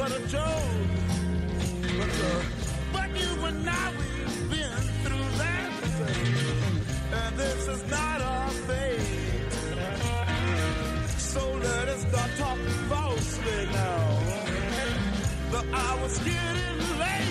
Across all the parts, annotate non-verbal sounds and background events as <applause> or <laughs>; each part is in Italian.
but a joke. But, uh, but you and I, we've been through that. And this is not our fate. So let us start talking falsely now. The hour's getting late.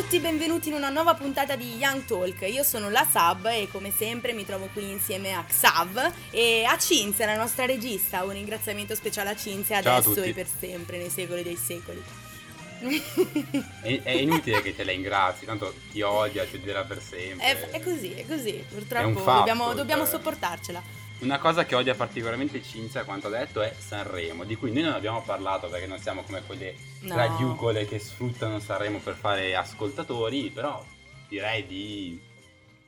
Tutti, benvenuti in una nuova puntata di Young Talk. Io sono la Sab e come sempre mi trovo qui insieme a Xav e a Cinzia, la nostra regista. Un ringraziamento speciale a Cinzia Ciao a adesso tutti. e per sempre, nei secoli dei secoli. È, è inutile che te la ingrazi, tanto ti odia, ti odierà per sempre. È, è così, è così. È Purtroppo fatto, dobbiamo, dobbiamo cioè. sopportarcela. Una cosa che odia particolarmente Cinzia, quanto ha detto, è Sanremo, di cui noi non abbiamo parlato perché non siamo come quelle No. radiucole che sfruttano Sanremo per fare ascoltatori, però direi di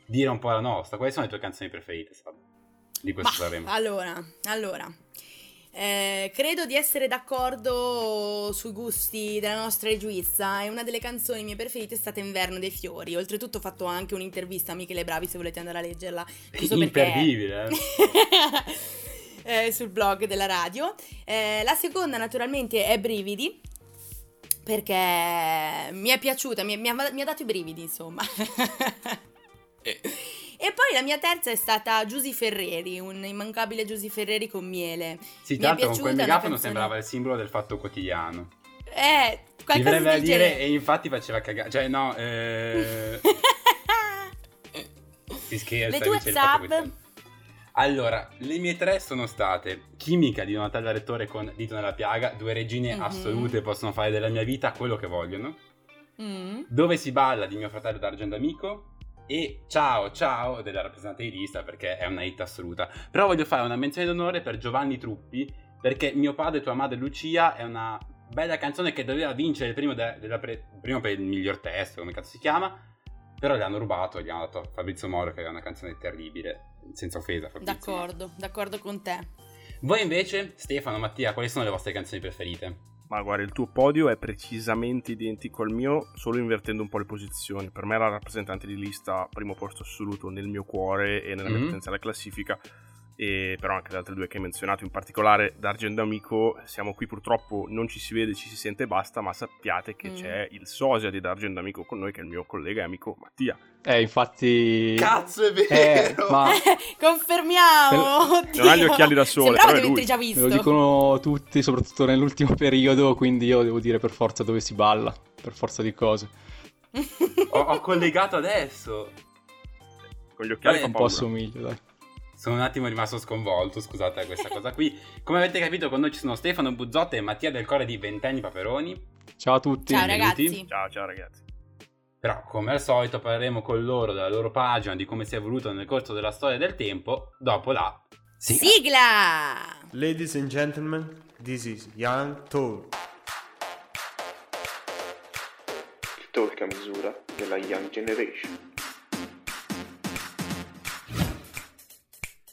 dire un po' la nostra. Quali sono le tue canzoni preferite, Sab? Di questo Ma, Sanremo? allora, allora. Eh, credo di essere d'accordo sui gusti della nostra regista e una delle canzoni mie preferite è stata Inverno dei fiori. Oltretutto ho fatto anche un'intervista a Michele Bravi se volete andare a leggerla. giusto Imperdibile, eh? <laughs> eh, sul blog della radio. Eh, la seconda naturalmente è Brividi. Perché mi è piaciuta, mi, mi ha, mi ha dato i brividi, insomma. E poi la mia terza è stata Giusy Ferreri, un immancabile Giusy Ferreri con miele. Sì, Mi è tanto con piaciuta, quel è una megafono canzone- sembrava il simbolo del fatto quotidiano. Eh, Mi qualcosa a del dire, genere. e infatti faceva cagare. Cioè, no, eh. <laughs> Si scherza. Le tue quotidiano. Allora, le mie tre sono state Chimica di Donatella Rettore con Dito nella piaga, due regine Mhm. assolute, possono fare della mia vita quello che vogliono. Mm. Dove si balla di mio fratello d'Argento Amico e Ciao Ciao della rappresentante di lista perché è una hit assoluta. Però voglio fare una menzione d'onore per Giovanni Truppi perché Mio padre, tua madre Lucia è una bella canzone che doveva vincere il primo, de- pre- primo per il miglior testo, come cazzo si chiama. Però gli hanno rubato e gli hanno dato Fabrizio Moro che è una canzone terribile, senza offesa Fabrizio. Moro. D'accordo, d'accordo con te. Voi invece, Stefano, Mattia, quali sono le vostre canzoni preferite? Ma guarda, il tuo podio è precisamente identico al mio, solo invertendo un po' le posizioni. Per me la rappresentante di lista primo posto assoluto nel mio cuore e nella mia Mhm. potenziale classifica. E però anche le altre due che hai menzionato, in particolare D'Argento Amico, siamo qui purtroppo, non ci si vede, ci si sente e basta, ma sappiate che Mm. c'è il sosia di D'Argento Amico con noi, che è il mio collega e amico Mattia. Eh, infatti... Cazzo, è Eh, ma <laughs> Confermiamo! oddio. Non ha gli occhiali da sole, Sembrava però è lui. già me visto. lo dicono tutti, soprattutto nell'ultimo periodo, quindi io devo dire per forza dove si balla, per forza di cose. ho, ho collegato adesso. Con gli occhiali Vabbè, fa Un po' assomiglio, dai. Sono un attimo rimasto sconvolto, scusate questa <laughs> cosa qui. Come avete capito, con noi ci sono Stefano Buzzotta e Mattia del Core di Ventenni Paperoni. Ciao a tutti. Ciao benvenuti. ragazzi. Ciao, ciao ragazzi. Però, come al solito, parleremo con loro della loro pagina, di come si è evoluto nel corso della storia del tempo, dopo la sigla. Sigla! Ladies and gentlemen, this is Young Toad. il talk a misura della Young Generation.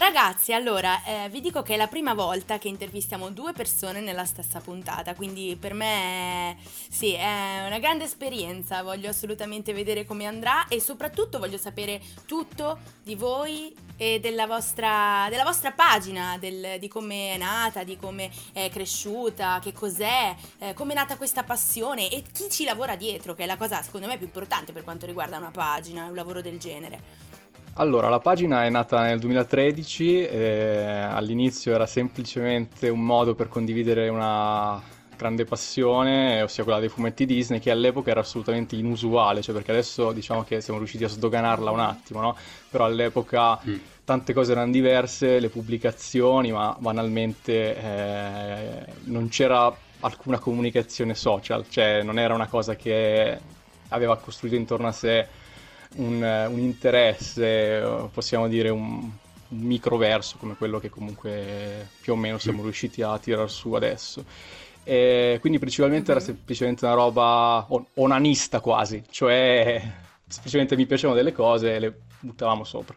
Ragazzi, allora, eh, vi dico che è la prima volta che intervistiamo due persone nella stessa puntata, quindi per me sì, è una grande esperienza, voglio assolutamente vedere come andrà e soprattutto voglio sapere tutto di voi e della vostra, della vostra pagina, del- di come è nata, di come è cresciuta, che cos'è, eh, come è nata questa passione e chi ci lavora dietro, che è la cosa secondo me più importante per quanto riguarda una pagina, un lavoro del genere. Allora, la pagina è nata nel 2013, eh, all'inizio era semplicemente un modo per condividere una grande passione, ossia quella dei fumetti Disney, che all'epoca era assolutamente inusuale, cioè perché adesso diciamo che siamo riusciti a sdoganarla un attimo, no? Però all'epoca Mm. tante cose erano diverse, le pubblicazioni, ma banalmente eh, non c'era alcuna comunicazione social, cioè non era una cosa che aveva costruito intorno a sé un, un interesse, eh, possiamo dire un, un microverso come quello che comunque più o meno siamo riusciti a tirar su adesso. E quindi principalmente era Mhm. semplicemente una roba on- onanista quasi, cioè semplicemente mi piacevano delle cose e le buttavamo sopra.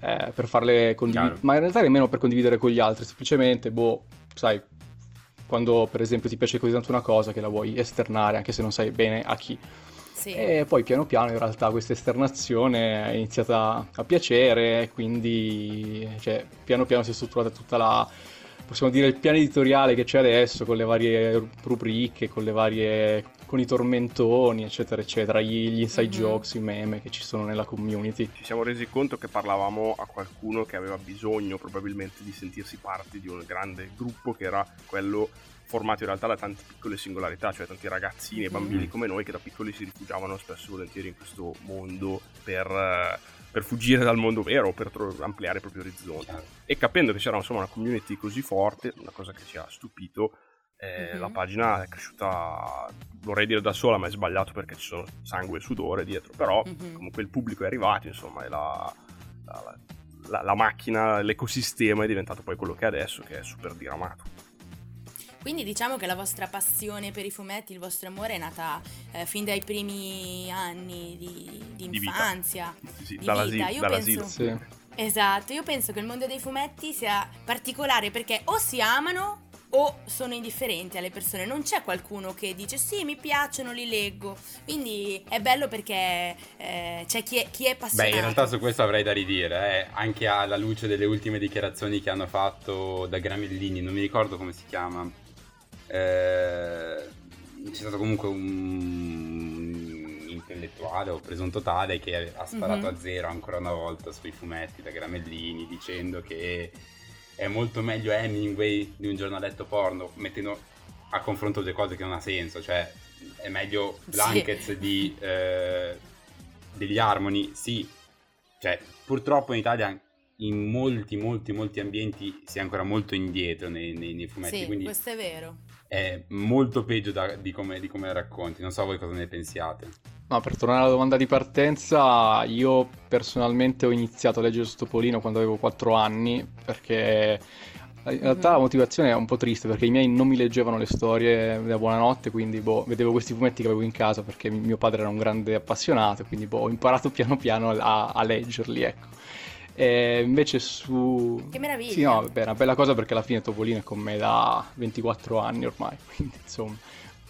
Eh, per farle condividere, ma in realtà nemmeno per condividere con gli altri, semplicemente, boh, sai, quando per esempio ti piace così tanto una cosa che la vuoi esternare, anche se non sai bene a chi. Sì. E poi piano piano in realtà questa esternazione è iniziata a piacere, quindi cioè, piano piano si è strutturata tutta la, possiamo dire, il piano editoriale che c'è adesso, con le varie rubriche, con le varie, con i tormentoni, eccetera, eccetera, gli, gli inside Mhm. jokes, i meme che ci sono nella community. Ci siamo resi conto che parlavamo a qualcuno che aveva bisogno probabilmente di sentirsi parte di un grande gruppo che era quello formato in realtà da tante piccole singolarità, cioè tanti ragazzini e bambini come noi che da piccoli si rifugiavano spesso e volentieri in questo mondo per, eh, per fuggire dal mondo vero, per tro- ampliare i propri orizzonti. E capendo che c'era insomma una community così forte, una cosa che ci ha stupito, eh, Mhm. la pagina è cresciuta, vorrei dire da sola, ma è sbagliato perché ci sono sangue e sudore dietro, però Mhm. comunque il pubblico è arrivato, insomma, e la, la- la- la macchina, l'ecosistema è diventato poi quello che è adesso, che è super diramato. Quindi diciamo che la vostra passione per i fumetti, il vostro amore è nata eh, fin dai primi anni di, di Di vita. infanzia. Sì, sì, Di dall'asilo. vita, io dall'asilo. penso- Sì. Esatto, io penso che il mondo dei fumetti sia particolare perché o si amano o sono indifferenti alle persone. Non c'è qualcuno che dice sì, mi piacciono, li leggo. Quindi è bello perché eh, c'è chi è, chi è Beh, appassionato. in realtà su questo avrei da ridire, eh, anche alla luce delle ultime dichiarazioni che hanno fatto da Gramellini, non mi ricordo come si chiama. Eh, c'è stato comunque un intellettuale o presunto tale che ha sparato Mhm. a zero ancora una volta sui fumetti da Gramellini dicendo che è molto meglio Hemingway di un giornaletto porno, mettendo a confronto due cose che non ha senso, cioè è meglio Sì. Blankets di, eh, degli Harmony, sì, cioè purtroppo in Italia in molti molti molti ambienti si è ancora molto indietro nei, nei- nei fumetti, Sì, quindi questo è vero. È molto peggio da- di, come, di come racconti. Non so voi cosa ne pensiate. No, per tornare alla domanda di partenza, io personalmente ho iniziato a leggere Stopolino quando avevo 4 anni, perché in realtà la motivazione è un po' triste, perché i miei non mi leggevano le storie della buonanotte, quindi boh, vedevo questi fumetti che avevo in casa, perché mi- mio padre era un grande appassionato, quindi boh, ho imparato piano piano a, a leggerli, ecco. E invece su... Che meraviglia. Sì, no, beh, è una bella cosa perché alla fine Topolino è con me da 24 anni ormai, <laughs> quindi insomma,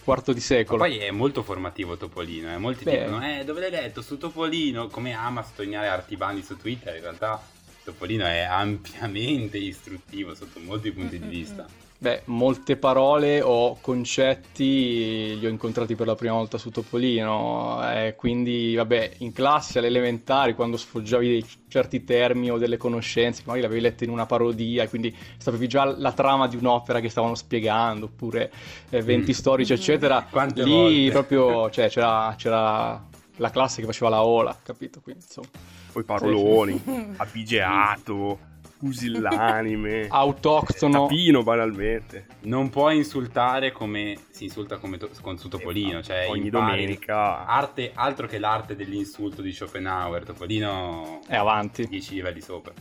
quarto di Ma secolo. poi è molto formativo Topolino, eh. molti Beh. dicono, eh, dove l'hai letto? Su Topolino, come ama sottolineare Artibandi su Twitter, in realtà Topolino è ampiamente <laughs> istruttivo sotto molti punti di vista. Beh, molte parole o concetti li ho incontrati per la prima volta su Topolino, eh, quindi vabbè, in classe alle elementari quando sfoggiavi certi termini o delle conoscenze, magari l'avevi lette in una parodia, e quindi sapevi già la trama di un'opera che stavano spiegando, oppure eh, eventi Mm. storici, eccetera. <laughs> Quante Lì volte? proprio, <laughs> cioè, c'era, c'era la classe che faceva la ola, capito? Quindi, insomma, Poi paroloni, abigeato, pusillanime, <laughs> autoctono. tapino banalmente. Non puoi insultare come si insulta come to- con su Topolino, cioè Ogni impari- domenica. Arte, altro che l'arte dell'insulto di Schopenhauer, Topolino È avanti. 10 livelli sopra.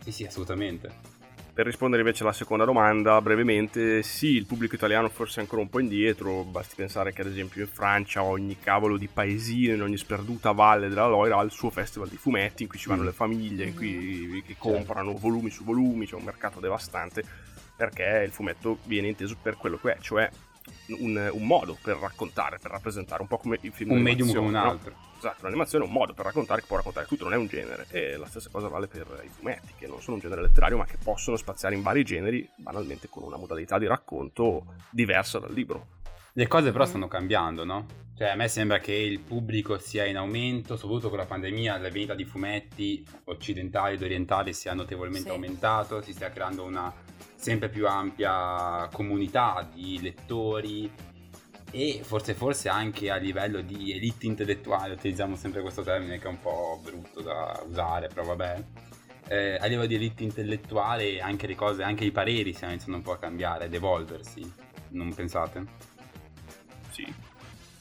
Sì, sì, assolutamente. Per rispondere invece alla seconda domanda, brevemente, sì, il pubblico italiano forse è ancora un po' indietro, basti pensare che ad esempio in Francia ogni cavolo di paesino, in ogni sperduta valle della Loira ha il suo festival di fumetti in cui ci vanno Mm. le famiglie, in cui, che comprano volumi su volumi, c'è un mercato devastante, perché il fumetto viene inteso per quello che è, cioè un, un modo per raccontare, per rappresentare, un po' come il film Un medium come un no? altro. Esatto, l'animazione è un modo per raccontare che può raccontare tutto, non è un genere. E la stessa cosa vale per i fumetti, che non sono un genere letterario, ma che possono spaziare in vari generi, banalmente con una modalità di racconto diversa dal libro. Le cose però stanno cambiando, no? Cioè, a me sembra che il pubblico sia in aumento, soprattutto con la pandemia, la vendita di fumetti occidentali ed orientali sia notevolmente Sì. aumentato, si stia creando una sempre più ampia comunità di lettori e forse, forse anche a livello di elite intellettuale, utilizziamo sempre questo termine che è un po' brutto da usare, però vabbè. Eh, a livello di elite intellettuale anche le cose, anche i pareri stiano iniziando un po' a cambiare, ad evolversi, non pensate? Sì.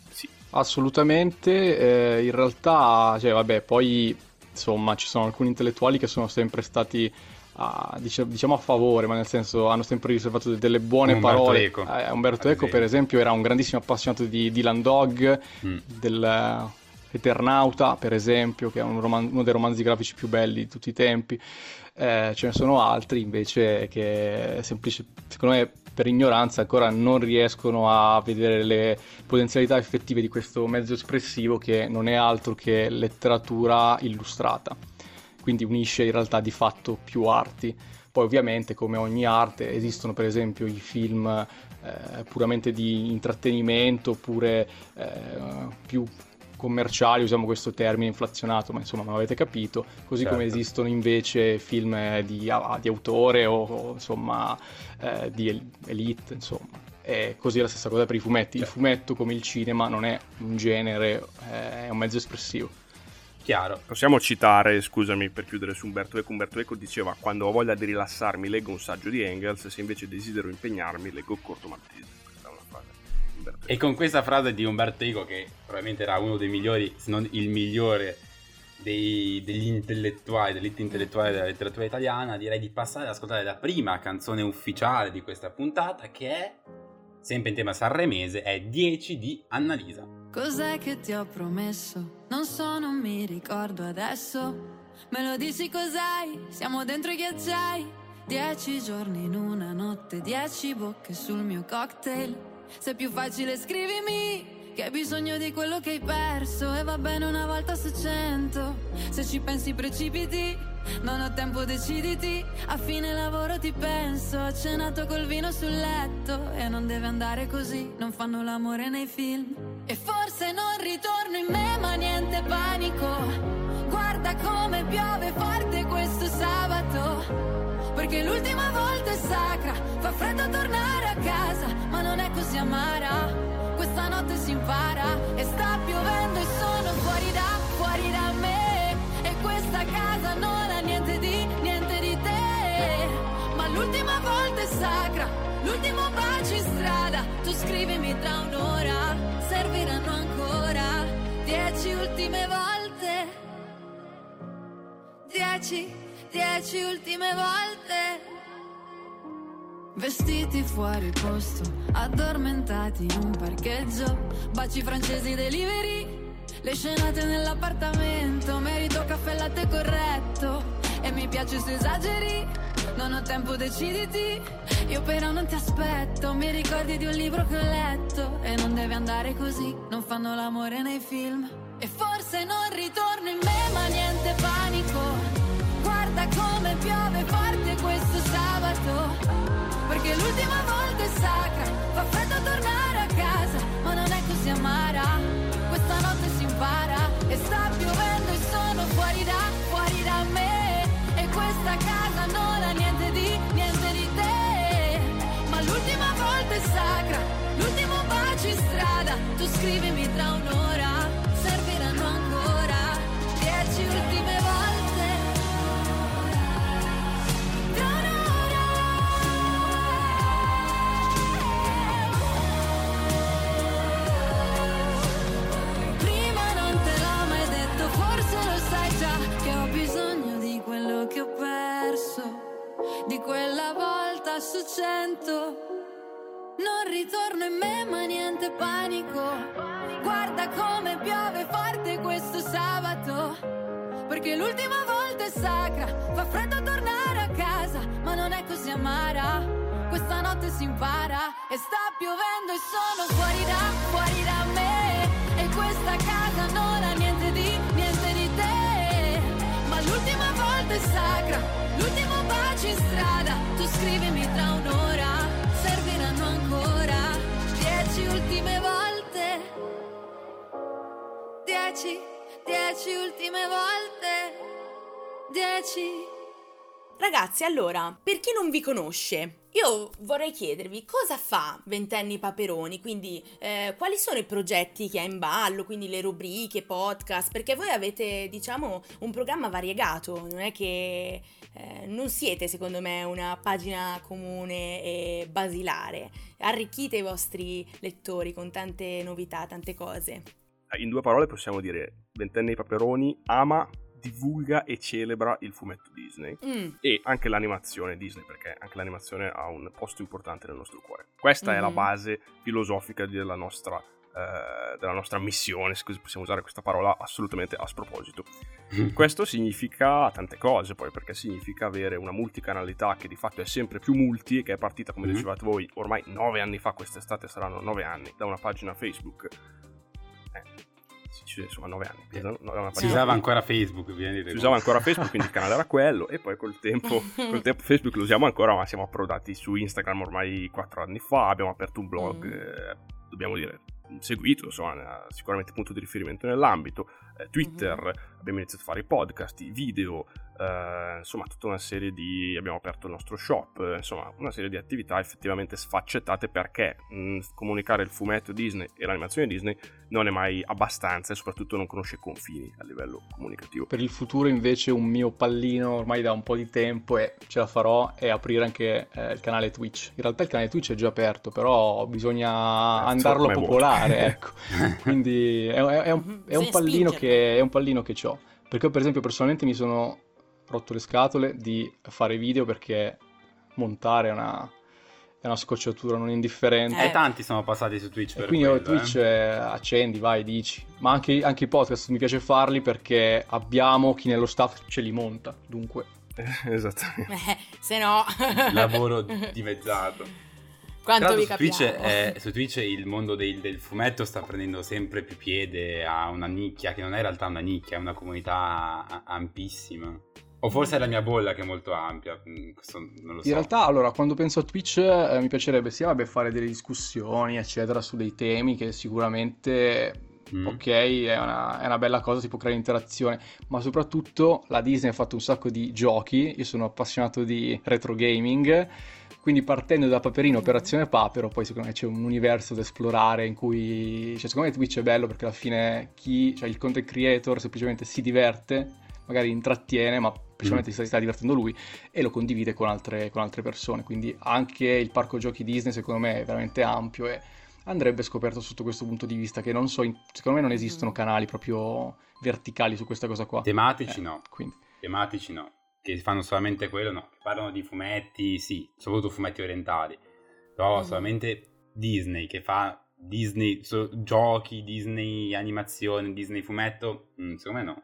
Sì. Assolutamente, eh, in realtà, cioè, vabbè, poi insomma ci sono alcuni intellettuali che sono sempre stati a- diciamo a favore, ma nel senso hanno sempre riservato de- delle buone Umberto parole. Eco, Eh, Umberto ad Eco, per esempio. era un grandissimo appassionato di Dylan Dog, Mm. del Eternauta, per esempio, che è un roman- uno dei romanzi grafici più belli di tutti i tempi. Eh, ce ne sono altri invece che semplice, secondo me per ignoranza ancora non riescono a vedere le potenzialità effettive di questo mezzo espressivo che non è altro che letteratura illustrata. Quindi unisce in realtà di fatto più arti. Poi ovviamente come ogni arte esistono per esempio i film eh, puramente di intrattenimento oppure eh, più commerciali, usiamo questo termine inflazionato, ma insomma non avete capito, così come Certo. esistono invece film eh, di, a- di autore o, o, insomma eh, di el- elite, insomma. E così è la stessa cosa per i fumetti. Il Certo. fumetto, come il cinema, non è un genere, eh, è un mezzo espressivo. Chiaro. Possiamo citare, scusami per chiudere su Umberto Eco, Umberto Eco diceva quando ho voglia di rilassarmi leggo un saggio di Engels, se invece desidero impegnarmi leggo Corto Maltese. Questa è una frase E con questa frase di Umberto Eco, che probabilmente era uno dei migliori, se non il migliore dei- degli intellettuali, dell'elite intellettuale della letteratura italiana, direi di passare ad ascoltare la prima canzone ufficiale di questa puntata, che è, sempre in tema sanremese, è 10 di Annalisa. Cos'è che ti ho promesso? Non so, non mi ricordo adesso. Me lo dici cos'hai? Siamo dentro i ghiacciai. Dieci giorni in una notte, dieci bocche sul mio cocktail. Se è più facile scrivimi che hai bisogno di quello che hai perso e va bene una volta su cento. Se ci pensi precipiti, non ho tempo deciditi. A fine lavoro ti penso, ho cenato col vino sul letto e non deve andare così, non fanno l'amore nei film. E forse ritorno in me, ma niente panico. Guarda come piove forte questo sabato. Perché l'ultima volta è sacra, fa freddo tornare a casa, ma non è così amara. Questa notte si impara e sta piovendo e sono fuori da, fuori da me. E questa casa non ha niente di, niente di te. Ma l'ultima volta è sacra, l'ultimo bacio in strada, tu scrivimi tra un'ora, serviranno ancora dieci ultime volte. Dieci, dieci ultime volte. Vestiti fuori posto, addormentati in un parcheggio, baci francesi delivery, le scenate nell'appartamento, merito caffè latte corretto e mi piace se esageri, non ho tempo deciditi, io però non ti aspetto, mi ricordi di un libro che ho letto. E non deve andare così, non fanno l'amore nei film. E forse non ritorno in me ma niente panico, guarda come piove forte questo sabato. Perché l'ultima volta è sacra, fa freddo tornare a casa, ma non è così amara, questa notte si impara. E sta piovendo e sono fuori da, fuori da me, questa casa non ha niente di, niente di te, ma l'ultima volta è sacra, l'ultimo bacio in strada, tu scrivimi tra un'ora, serviranno ancora dieci ultime volte. Tra un'ora. Prima non te l'ho mai detto, forse lo sai già che ho bisogno di quello che ho perso, di quella volta su cento. Non ritorno in me ma niente panico, guarda come piove forte questo sabato, perché l'ultima volta è sacra, fa freddo tornare a casa, ma non è così amara, questa notte si impara e sta piovendo e sono fuori da, fuori da me, e questa casa non ha niente di, niente di te, ma l'ultima volta è sacra, bacio in strada, tu scrivimi tra un'ora, serviranno ancora dieci ultime volte, dieci, dieci ultime volte, dieci. Ragazzi, allora, per chi non vi conosce, io vorrei chiedervi cosa fa Ventenni Paperoni, quindi eh, quali sono i progetti che ha in ballo, quindi le rubriche, podcast, perché voi avete, diciamo, un programma variegato, non è che eh, non siete, secondo me, una pagina comune e basilare, arricchite i vostri lettori con tante novità, tante cose. In due parole possiamo dire Ventenne i Paperoni ama, divulga e celebra il fumetto Disney Mm, e anche l'animazione Disney perché anche l'animazione ha un posto importante nel nostro cuore. Questa è la Mhm. base filosofica della nostra, eh, della nostra missione, se così possiamo usare questa parola assolutamente a sproposito. <laughs> Questo significa tante cose poi, perché significa avere una multicanalità che di fatto è sempre più multi e che è partita, come Mhm. dicevate voi, ormai nove anni fa, quest'estate saranno nove anni, da una pagina Facebook. Eh, sì, sì, insomma, nove anni. da una Si usava ancora Facebook, vi rendete Si usava ancora Facebook, quindi il canale era quello, e poi col tempo, col tempo Facebook lo usiamo ancora, ma siamo approdati su Instagram ormai quattro anni fa, abbiamo aperto un blog, Mm. eh, dobbiamo dire, seguito, insomma, sicuramente punto di riferimento nell'ambito, eh, Twitter, Mm-hmm. abbiamo iniziato a fare i podcast, i video, eh, insomma tutta una serie di... abbiamo aperto il nostro shop, eh, insomma una serie di attività effettivamente sfaccettate perché mh, comunicare il fumetto Disney e l'animazione Disney non è mai abbastanza e soprattutto non conosce confini a livello comunicativo. Per il futuro invece un mio pallino ormai da un po' di tempo e ce la farò è aprire anche eh, il canale Twitch. In realtà il canale Twitch è già aperto, però bisogna Eh, andarlo a popolare, ecco. <laughs> Quindi è, è- è un, è un pallino spingerlo. che, è un pallino che ho. Perché io, per esempio personalmente mi sono rotto le scatole di fare video perché montare è una, è una scocciatura non indifferente. Eh, E tanti sono passati su Twitch E per quindi quello, Twitch eh. eh, accendi, vai, dici. Ma anche, anche i podcast mi piace farli perché abbiamo chi nello staff ce li monta. Dunque, <laughs> Esattamente. Eh, se no... Lavoro <laughs> dimezzato. Quanto Tra vi su Twitch, capiamo. eh, su Twitch il mondo del, del fumetto sta prendendo sempre più piede a una nicchia, che non è in realtà una nicchia, è una comunità ampissima. O forse è la mia bolla che è molto ampia, mm, questo non lo so. in realtà, allora, quando penso a Twitch eh, mi piacerebbe sia vabbè, fare delle discussioni, eccetera, su dei temi che sicuramente Mm. Ok, è una, è una bella cosa, si può creare interazione, ma soprattutto la Disney ha fatto un sacco di giochi, io sono appassionato di retro gaming, quindi partendo da Paperino, Operazione Papero, poi secondo me c'è un universo da esplorare in cui, cioè secondo me Twitch è bello perché alla fine chi, cioè il content creator semplicemente si diverte, magari intrattiene, ma specialmente Mm. si sta divertendo lui, e lo condivide con altre, con altre persone. Quindi anche il parco giochi Disney, secondo me, è veramente ampio e andrebbe scoperto sotto questo punto di vista, che non so, secondo me non esistono Mm. canali proprio verticali su questa cosa qua. Tematici Eh, no, Quindi. tematici no, che fanno solamente quello no, che parlano di fumetti sì, soprattutto fumetti orientali, però Mhm. solamente Disney che fa Disney so- giochi, Disney animazione, Disney fumetto, mm, secondo me no.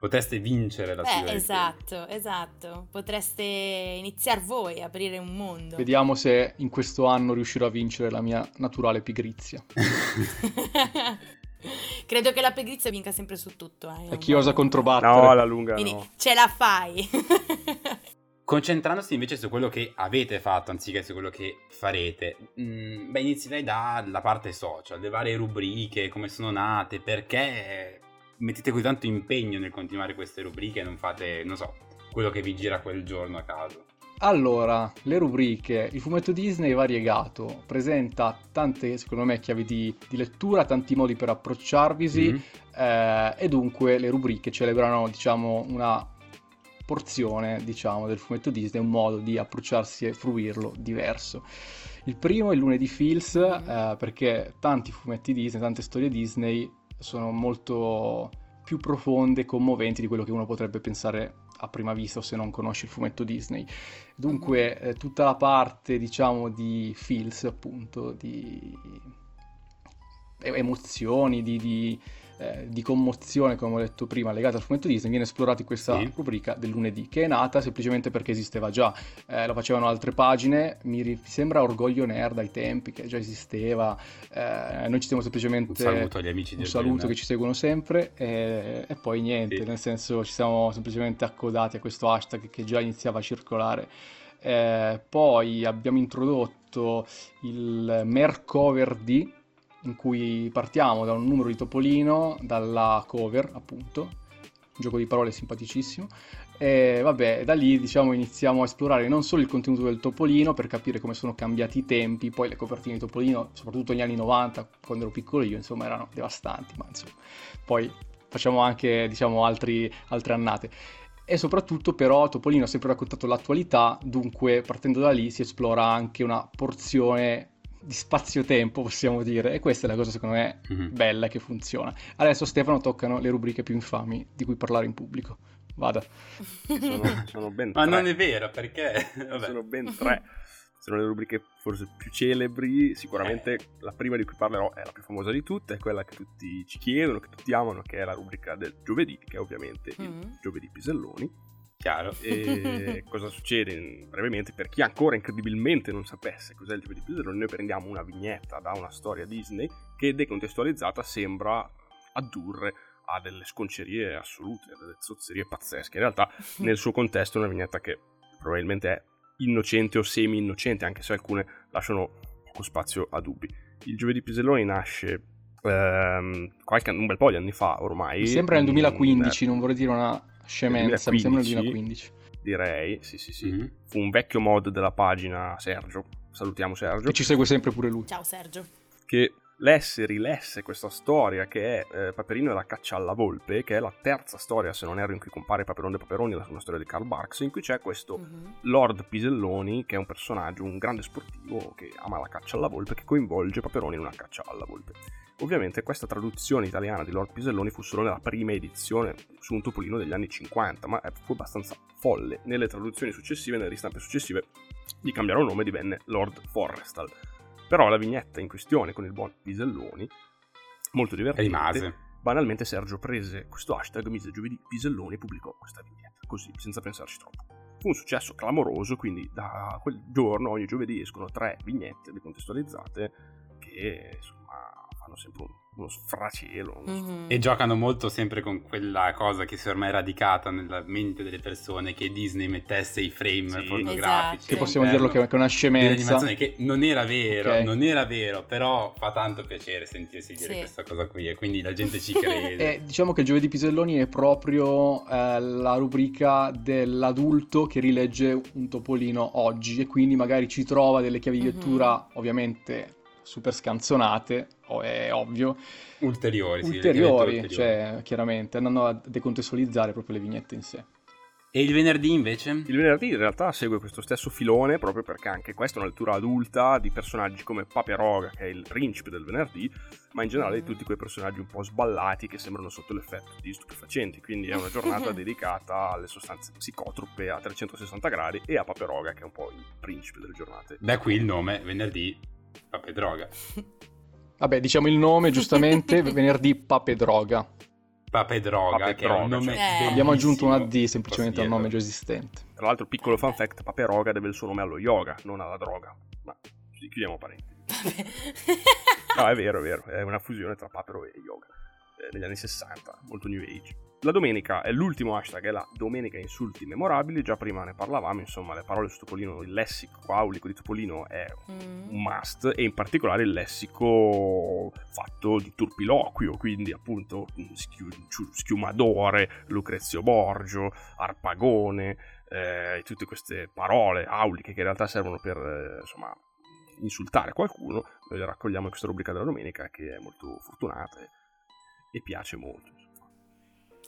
Potreste vincere la sfida Beh, esatto, esatto. Potreste iniziare voi a aprire un mondo. Vediamo se in questo anno riuscirò a vincere la mia naturale pigrizia. <laughs> <laughs> <laughs> Credo che la pigrizia vinca sempre su tutto. Eh. E chi osa controbattere? No, alla lunga Quindi no. ce la fai. <laughs> Concentrandosi invece su quello che avete fatto anziché su quello che farete, mm, beh, inizierei dalla parte social, le varie rubriche, come sono nate, perché mettete così tanto impegno nel continuare queste rubriche e non fate, non so, quello che vi gira quel giorno a caso. Allora, le rubriche. Il fumetto Disney è variegato, presenta tante, secondo me, chiavi di, di lettura, tanti modi per approcciarvisi Mm. eh, e dunque le rubriche celebrano, diciamo, una porzione, diciamo, del fumetto Disney, un modo di approcciarsi e fruirlo diverso. Il primo è il lunedì Feels, eh, perché tanti fumetti Disney, tante storie Disney sono molto più profonde e commoventi di quello che uno potrebbe pensare a prima vista o se non conosce il fumetto Disney. Dunque, eh, tutta la parte, diciamo, di feels, appunto, di emozioni, di, di, eh, di commozione, come ho detto prima, legata al fumetto Disney, viene esplorata in questa Sì. rubrica del lunedì, che è nata semplicemente perché esisteva già. Eh, lo facevano altre pagine, mi ri- sembra Orgoglio Nerd ai tempi, che già esisteva. Eh, noi ci siamo semplicemente... Un saluto agli amici Un del saluto Gmail. che ci seguono sempre e, e poi niente, Sì. nel senso ci siamo semplicemente accodati a questo hashtag che già iniziava a circolare. Eh, poi abbiamo introdotto il Mercover D, in cui partiamo da un numero di Topolino, dalla cover appunto, un gioco di parole simpaticissimo. E vabbè, da lì diciamo iniziamo a esplorare non solo il contenuto del Topolino per capire come sono cambiati i tempi, poi le copertine di Topolino, soprattutto negli anni 90, quando ero piccolo io, insomma, erano devastanti, ma insomma, poi facciamo anche diciamo altri, altre annate. E soprattutto però Topolino ha sempre raccontato l'attualità, dunque partendo da lì si esplora anche una porzione di spazio-tempo, possiamo dire, e questa è la cosa secondo me Mhm. bella che funziona. Adesso Stefano toccano le rubriche più infami di cui parlare in pubblico. Vada. Sono, <laughs> sono ben Ma non è vero, perché? <laughs> Vabbè. Sono ben tre. Sono le rubriche forse più celebri. Sicuramente la prima di cui parlerò è la più famosa di tutte, è quella che tutti ci chiedono, che tutti amano, che è la rubrica del giovedì, che è ovviamente il Mm. giovedì Piselloni. Chiaro. E <laughs> cosa succede brevemente per chi ancora incredibilmente non sapesse cos'è il giovedì Piselloni? Noi prendiamo una vignetta da una storia Disney che decontestualizzata sembra addurre a delle sconcerie assolute, a delle zozzerie pazzesche. In realtà <laughs> nel suo contesto è una vignetta che probabilmente è innocente o semi-innocente, anche se alcune lasciano poco spazio a dubbi. Il giovedì Piselloni nasce ehm, qualche, un bel po' di anni fa ormai. Mi sembra nel Mm, 2015, non vorrei dire una scemenza, mi sembra nel 2015. 2015. Direi, sì sì sì. Mhm. Fu un vecchio mod della pagina Sergio, salutiamo Sergio, Che ci segue sempre pure lui. Ciao Sergio. che lesse, rilesse questa storia che è eh, Paperino e la caccia alla volpe, che è la terza storia, se non erro, in cui compare Paperon de Paperoni, la una storia di Karl Barks, in cui c'è questo Mhm. Lord Piselloni, che è un personaggio, un grande sportivo che ama la caccia alla volpe, che coinvolge Paperoni in una caccia alla volpe. Ovviamente questa traduzione italiana di Lord Piselloni fu solo nella prima edizione su un topolino degli anni 50, ma fu abbastanza folle. Nelle traduzioni successive, nelle ristampe successive, gli cambiarono nome e divenne Lord Forrestal. Però la vignetta in questione con il buon Piselloni, molto divertente, Rimase. banalmente Sergio prese questo hashtag, mise giovedì Piselloni e pubblicò questa vignetta, così, senza pensarci troppo. Fu un successo clamoroso, quindi da quel giorno, ogni giovedì, escono tre vignette decontestualizzate che insomma sempre un- uno sfracielo. uno Mhm. E giocano molto sempre con quella cosa che si è ormai radicata nella mente delle persone che Disney mettesse i frame Sì. pornografici. Esatto. Che possiamo dirlo che è una scemenza. che non era vero, Ok. non era vero, però fa tanto piacere sentirsi dire Sì. questa cosa qui e quindi la gente ci <laughs> crede. E diciamo che il giovedì Piselloni è proprio eh, la rubrica dell'adulto che rilegge un topolino oggi e quindi magari ci trova delle chiavi di lettura ovviamente super scanzonate, è ovvio, ulteriori, sì, ulteriori, ulteriori. cioè chiaramente andando a decontestualizzare proprio le vignette in sé. E il venerdì invece? Il venerdì in realtà segue questo stesso filone proprio perché anche questa è una lettura adulta di personaggi come Paperoga, che è il principe del venerdì, ma in generale di tutti quei personaggi un po' sballati che sembrano sotto l'effetto di stupefacenti. Quindi è una giornata <laughs> dedicata alle sostanze psicotrope a 360 gradi e a Paperoga, che è un po' il principe delle giornate. Da qui il nome, venerdì, Papedroga. <laughs> Vabbè, diciamo il nome giustamente, <laughs> venerdì Papedroga. Papedroga, Papedroga, che è un nome cioè. Eh. Abbiamo aggiunto una D semplicemente al Dietro. nome già esistente. Tra l'altro, piccolo fan fact, Paperoga deve il suo nome allo yoga, non alla droga. Ma chiudiamo parentesi. No, è vero, è vero, è una fusione tra papero e yoga. eh, Negli anni 60, molto new age. La domenica è l'ultimo hashtag, è la domenica insulti memorabili. Già prima ne parlavamo, insomma, le parole su Topolino, il lessico aulico di Topolino è Mm. un must e in particolare il lessico fatto di turpiloquio, quindi appunto schiumadore, Lucrezio Borgio, Arpagone, eh, tutte queste parole auliche che in realtà servono per eh, insomma insultare qualcuno, noi le raccogliamo in questa rubrica della domenica che è molto fortunata e, e piace molto.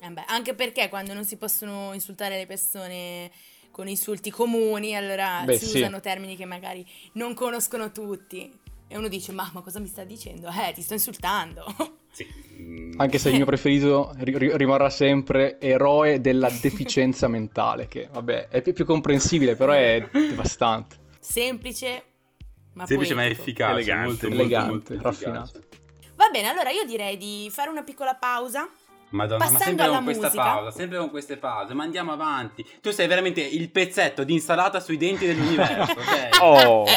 Eh beh, anche perché quando non si possono insultare le persone con insulti comuni, allora Beh, si sì. usano termini che magari non conoscono tutti. E uno dice, ma, ma cosa mi sta dicendo? Eh, ti sto insultando. <laughs> Sì. mm, Anche se il mio preferito ri- ri- rimarrà sempre eroe della <laughs> deficienza mentale, che vabbè è più, più comprensibile, però è devastante. Semplice, ma Semplice ma efficace, Elegante. molto, molto, Elegante, molto efficace. raffinato. Va bene, allora io direi di fare una piccola pausa. Madonna, ma Passando sempre alla con questa musica. pausa, sempre con queste pause, ma andiamo avanti. Tu sei veramente il pezzetto di insalata sui denti dell'universo, ok? <laughs> Oh! <laughs>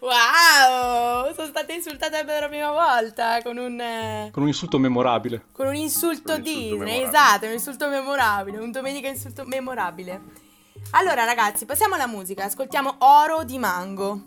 Wow, sono stata insultata per la prima volta con un, eh, Con un insulto memorabile. con un insulto Un insulto Disney, memorabile. esatto, un insulto memorabile, un domenica insulto memorabile. Allora ragazzi, passiamo alla musica, ascoltiamo Oro di Mango.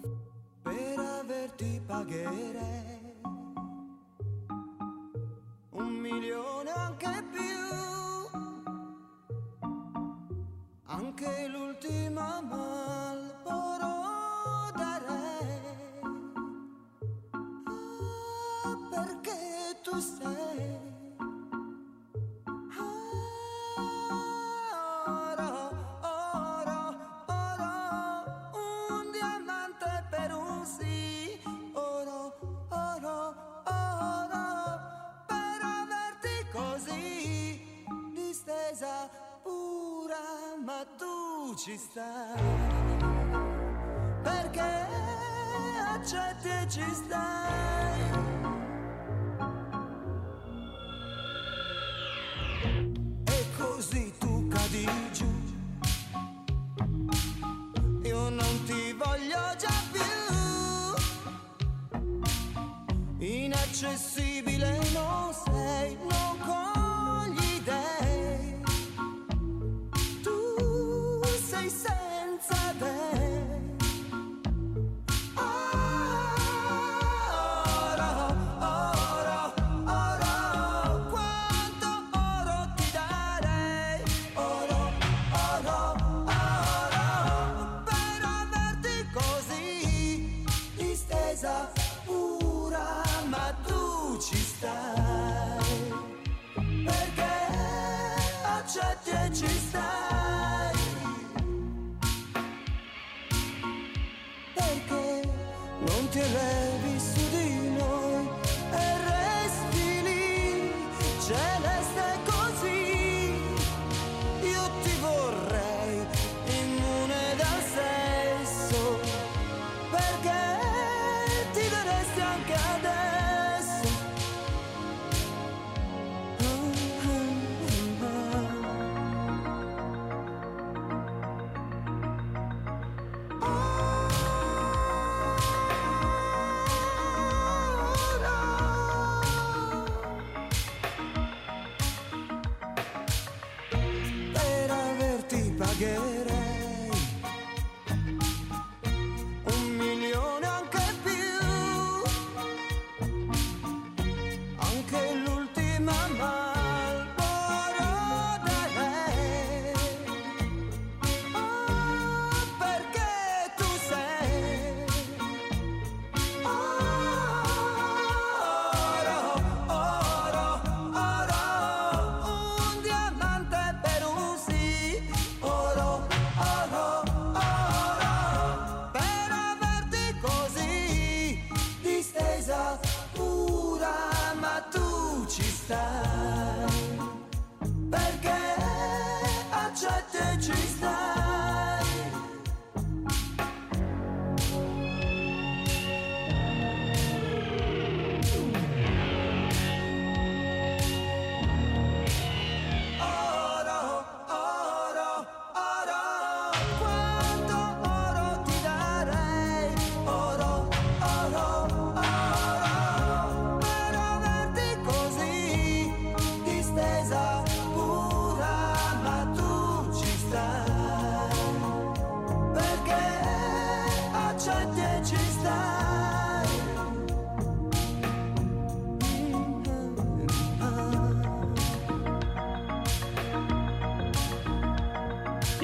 Ci stai, perché accetti ci stai. E così tu cadi giù.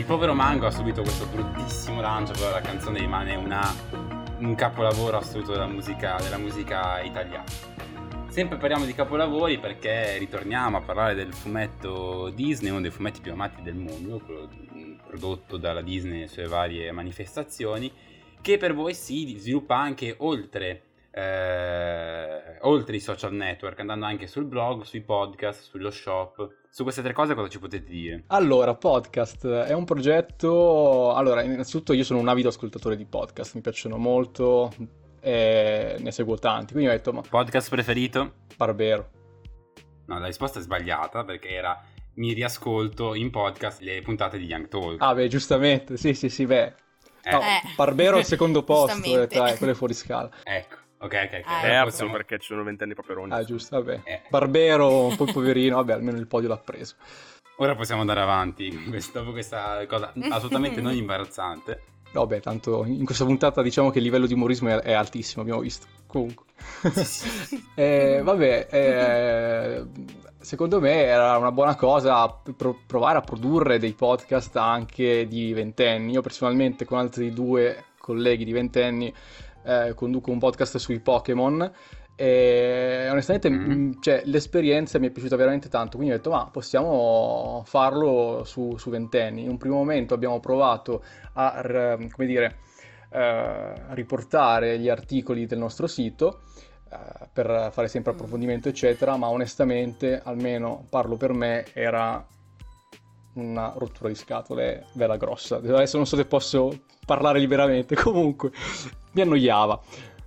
Povero Mango ha subito questo bruttissimo lancio, però la canzone rimane una, un capolavoro assoluto della musica, della musica italiana. Sempre parliamo di capolavori perché ritorniamo a parlare del fumetto Disney, uno dei fumetti più amati del mondo, prodotto dalla Disney nelle sue varie manifestazioni, che per voi si sviluppa anche oltre, eh, oltre i social network, andando anche sul blog, sui podcast, sullo shop. Su queste tre cose cosa ci potete dire? Allora, podcast è un progetto. Allora, innanzitutto io sono un avido ascoltatore di podcast, mi piacciono molto e ne seguo tanti. Quindi ho detto, ma Podcast preferito? Barbero. No, la risposta è sbagliata perché era mi riascolto in podcast le puntate di Young Talk. Ah, beh, giustamente, sì, sì, sì, beh. Eh, No, Barbero al secondo <laughs> posto, dai, quello è fuori scala. Ecco, ok, ok, ok. Ah, Terzo possiamo- perché ci sono ventenni paperoni. Ah, giusto, vabbè. Eh. Barbero, un po' poverino, vabbè, almeno il podio l'ha preso. Ora possiamo andare avanti <laughs> dopo questa cosa <laughs> assolutamente non imbarazzante. Vabbè, tanto in questa puntata diciamo che il livello di umorismo è, è altissimo, abbiamo visto. Comunque. <laughs> Eh, vabbè, eh, secondo me era una buona cosa pro- provare a produrre dei podcast anche di ventenni. Io personalmente con altri due colleghi di ventenni eh, conduco un podcast sui Pokémon e onestamente Mm. mh, cioè, l'esperienza mi è piaciuta veramente tanto, quindi ho detto ma possiamo farlo su, su ventenni. In un primo momento abbiamo provato a, come dire, eh, riportare gli articoli del nostro sito eh, per fare sempre approfondimento eccetera, ma onestamente, almeno parlo per me, era una rottura di scatole bella grossa. Adesso non so se posso parlare liberamente, <laughs> comunque mi annoiava.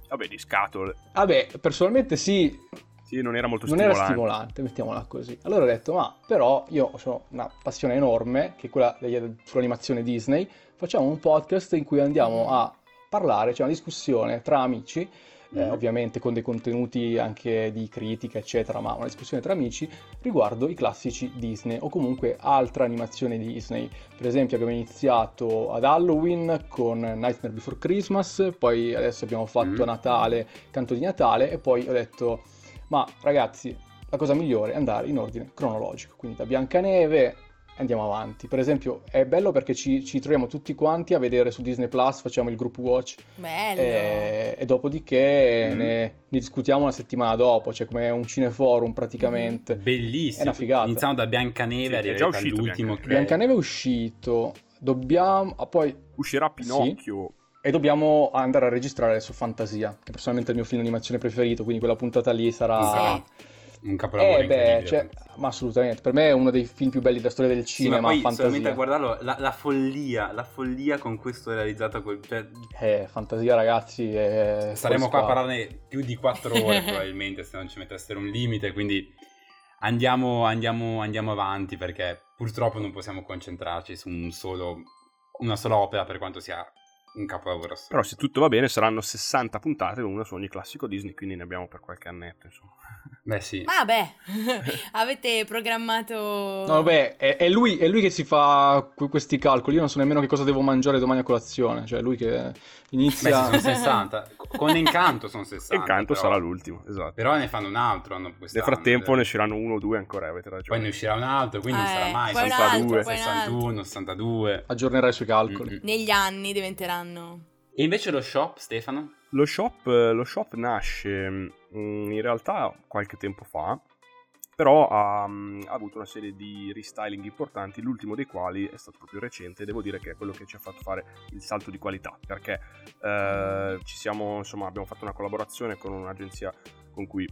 Vabbè, di scatole. Vabbè, personalmente sì, Sì, non era molto non era stimolante. stimolante, mettiamola così. Allora ho detto, ma però io ho una passione enorme, che è quella sull'animazione Disney, facciamo un podcast in cui andiamo a parlare, c'è una discussione tra amici, eh, Mm. ovviamente con dei contenuti anche di critica, eccetera, ma una discussione tra amici riguardo i classici Disney o comunque altra animazione Disney. Per esempio abbiamo iniziato ad Halloween con Nightmare Before Christmas, poi adesso abbiamo fatto Mm. Natale Canto di Natale e poi ho detto ma ragazzi, la cosa migliore è andare in ordine cronologico, quindi da Biancaneve andiamo avanti. Per esempio, è bello perché ci, ci troviamo tutti quanti a vedere su Disney Plus, facciamo il group watch Bello. e, e dopodiché Mm. ne, ne discutiamo una settimana dopo, cioè come un cineforum praticamente. Bellissimo. È una figata. Iniziamo da Biancaneve, Sì, è già uscito all'ultimo. Biancaneve. Biancaneve è uscito, dobbiamo... ah, poi Uscirà Pinocchio. E dobbiamo andare a registrare su Fantasia, che personalmente è il mio film d'animazione preferito, quindi quella puntata lì sarà... Sì. Un capolavoro Eh beh, cioè, ma assolutamente, per me è uno dei film più belli della storia del Sì, ma cinema, poi solamente a guardarlo, la, la follia, la follia con questo realizzato, col- cioè, Eh, Fantasia ragazzi, è... Saremo qua a parlarne più di quattro ore <laughs> probabilmente se non ci mettessero un limite, quindi andiamo, andiamo, andiamo avanti perché purtroppo non possiamo concentrarci su un solo, una sola opera per quanto sia un capolavoro assoluto. Però se tutto va bene saranno 60 puntate, una su ogni classico Disney, quindi ne abbiamo per qualche annetto, insomma. Beh sì, Vabbè, <laughs> avete programmato... No, vabbè, è, è lui, è lui che si fa que- questi calcoli, io non so nemmeno che cosa devo mangiare domani a colazione, cioè lui che inizia... sì, sono 60, con Encanto sono 60. E Incanto però, sarà l'ultimo, esatto. Però ne fanno un altro hanno Nel frattempo eh. ne usciranno uno o due ancora, avete Poi ragione. ne uscirà un altro, quindi non Eh, sarà mai poi un 62, altro, poi un 61, 62. aggiornerà i suoi calcoli. Mm-mm. Negli anni diventeranno... E invece lo shop, Stefano? Lo shop, lo shop nasce mm, in realtà qualche tempo fa, però ha, ha avuto una serie di restyling importanti, l'ultimo dei quali è stato proprio recente, e devo dire che è quello che ci ha fatto fare il salto di qualità, perché eh, ci siamo, insomma, abbiamo fatto una collaborazione con un'agenzia con cui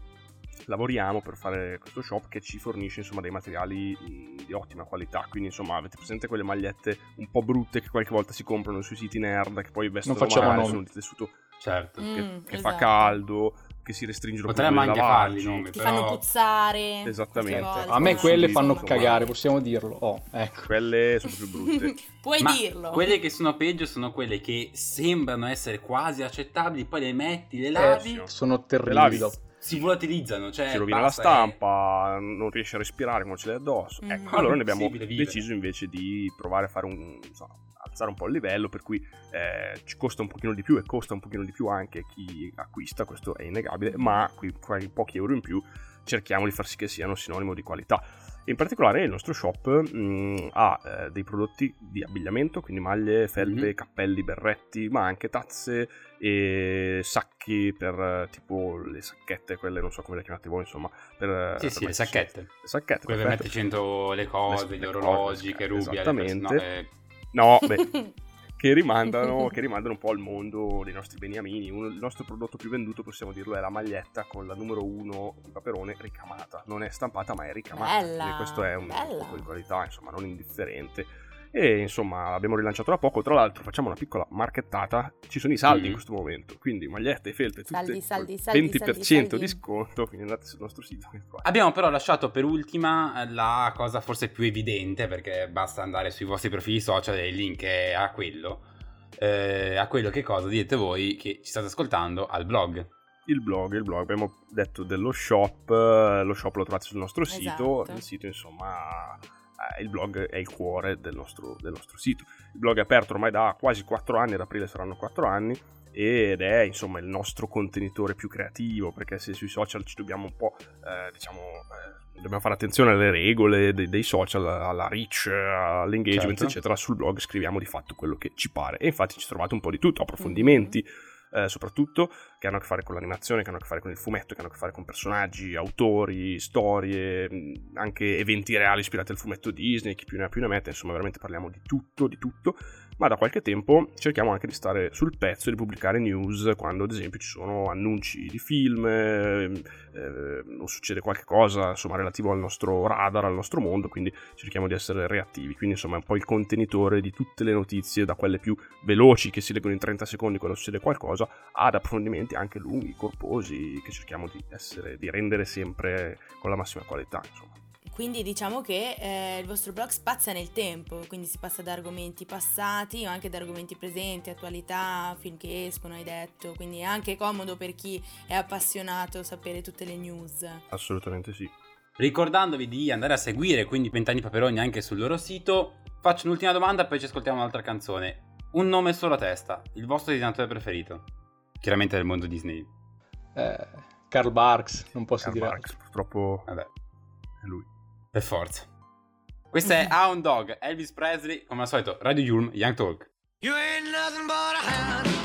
lavoriamo per fare questo shop che ci fornisce insomma dei materiali di ottima qualità quindi insomma avete presente quelle magliette un po' brutte che qualche volta si comprano sui siti nerd che poi vestono male, sono di tessuto Certo. Mm, che, che esatto. fa caldo, che si restringono Potremmo anche lavaggi. farli nomi, Ti però... fanno puzzare. Esattamente. A me quelle fanno sì, cagare, possiamo dirlo. Oh, ecco. Quelle sono più brutte. <laughs> Puoi Ma dirlo. quelle che sono peggio sono quelle che sembrano essere quasi accettabili, poi le metti, le lavi, sì. Sono terribili. si volatilizzano, cioè si rovina la stampa, non riesci a respirare quando ce l'hai addosso. Mhm. Ecco, allora ne abbiamo deciso invece di provare a fare un insomma, alzare un po' il livello, per cui eh, ci costa un pochino di più e costa un pochino di più anche chi acquista, questo è innegabile, ma qui quei pochi euro in più cerchiamo di far sì che siano sinonimo di qualità. In particolare il nostro shop mh, ha eh, dei prodotti di abbigliamento, quindi maglie, felpe, Mhm. cappelli, berretti, ma anche tazze e sacchi per eh, tipo le sacchette, quelle non so come le chiamate voi, insomma. Per, Sì, per sì, le sacchette. Le sacchette, Quelle per metterci dentro le cose, Le- gli le orologi, che rubi. esattamente. persone- eh, No, beh, <laughs> che rimandano, che rimandano un po' al mondo dei nostri beniamini. Uno- il nostro prodotto più venduto, possiamo dirlo, è la maglietta con la numero 1 di Paperone ricamata. Non è stampata, ma è ricamata. Bella, quindi questo è un bella. po' di qualità, insomma, non indifferente. E insomma, l'abbiamo rilanciato da poco. Tra l'altro, facciamo una piccola marchettata. Ci sono i saldi Mm. in questo momento. Quindi magliette e felpe, tutte Saldi, saldi, saldi, 20% saldi, saldi. di sconto. Quindi andate sul nostro sito. Abbiamo però lasciato per ultima la cosa forse più evidente, perché basta andare sui vostri profili social e il link è a quello. Eh, a quello che cosa dite voi che ci state ascoltando al blog. il blog, il blog, abbiamo detto dello shop, eh, lo shop lo trovate sul nostro sito, Esatto. il sito insomma, eh, il blog è il cuore del nostro, del nostro sito. Il blog è aperto ormai da quasi 4 anni, ad aprile saranno 4 anni ed è insomma il nostro contenitore più creativo perché se sui social ci dobbiamo un po' eh, diciamo eh, dobbiamo fare attenzione alle regole dei, dei social alla reach all'engagement Certo. eccetera sul blog scriviamo di fatto quello che ci pare e infatti ci trovate un po' di tutto approfondimenti eh, soprattutto che hanno a che fare con l'animazione, che hanno a che fare con il fumetto, che hanno a che fare con personaggi, autori, storie, mh, anche eventi reali ispirati al fumetto Disney, chi più ne ha più ne mette, insomma veramente parliamo di tutto, di tutto, ma da qualche tempo cerchiamo anche di stare sul pezzo e di pubblicare news quando ad esempio ci sono annunci di film eh, o succede qualche cosa insomma relativo al nostro radar, al nostro mondo, quindi cerchiamo di essere reattivi, quindi insomma è un po' il contenitore di tutte le notizie, da quelle più veloci che si leggono in 30 secondi quando succede qualcosa, ad approfondimenti anche lunghi, corposi, che cerchiamo di, essere, di rendere sempre con la massima qualità, insomma. Quindi diciamo che eh, il vostro blog spazia nel tempo, quindi si passa da argomenti passati ma anche da argomenti presenti, attualità, film che escono, hai detto, quindi è anche comodo per chi è appassionato sapere tutte le news. Assolutamente sì. Ricordandovi di andare a seguire quindi Vent'anni Paperoni anche sul loro sito, faccio un'ultima domanda poi ci ascoltiamo un'altra canzone. Un nome solo a testa, il vostro disegnatore preferito. Chiaramente del mondo Disney. Eh, Karl Barks, non posso Karl dire Marx, purtroppo Vabbè, è lui. Per forza. Questo è Hound Dog, Elvis Presley, come al solito, Radio Yulm, Young Talk. You ain't nothing but a hound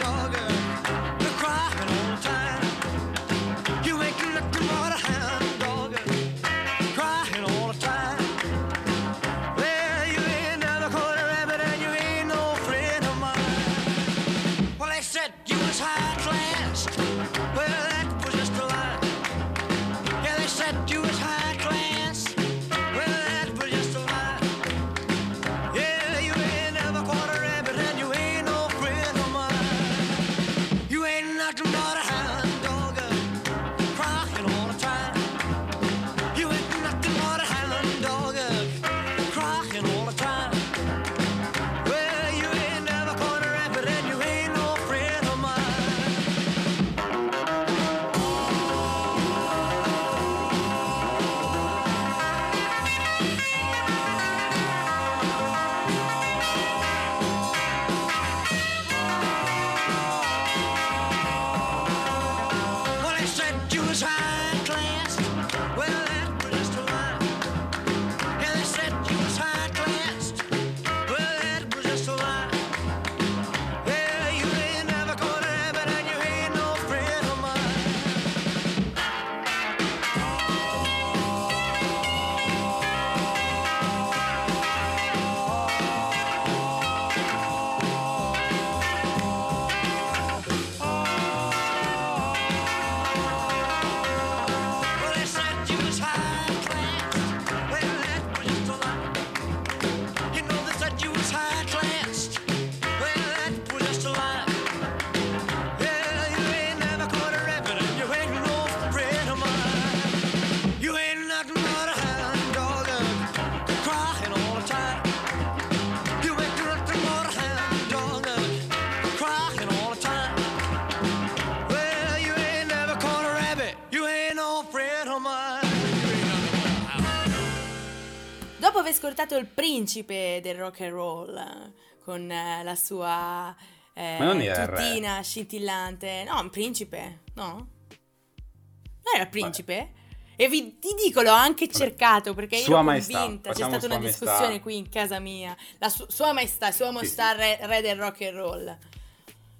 Ascoltato il principe del rock and roll con eh, la sua eh, Ma non era il re. tutina scintillante, no, un principe, no? Non era il principe? E vi, ti dico, l'ho anche cercato perché io Sua ero Maestà, convinta. C'è stata una Sua Maestà. discussione qui in casa mia. La su- Sua Maestà, Sua Sì, Maestà re, re del rock and roll.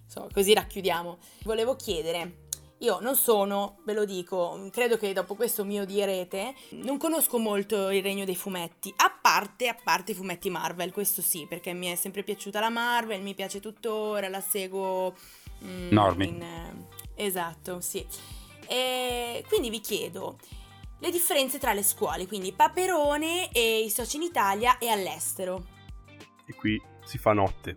Insomma, così racchiudiamo. Volevo chiedere. Io non sono, ve lo dico, credo che dopo questo mi odierete, non conosco molto il regno dei fumetti, a parte, a parte i fumetti Marvel, questo sì, perché mi è sempre piaciuta la Marvel, mi piace tuttora, la seguo... mm, Normi. in, eh, esatto, sì. E quindi vi chiedo le differenze tra le scuole, quindi Paperone e i soci in Italia e all'estero. E qui si fa notte.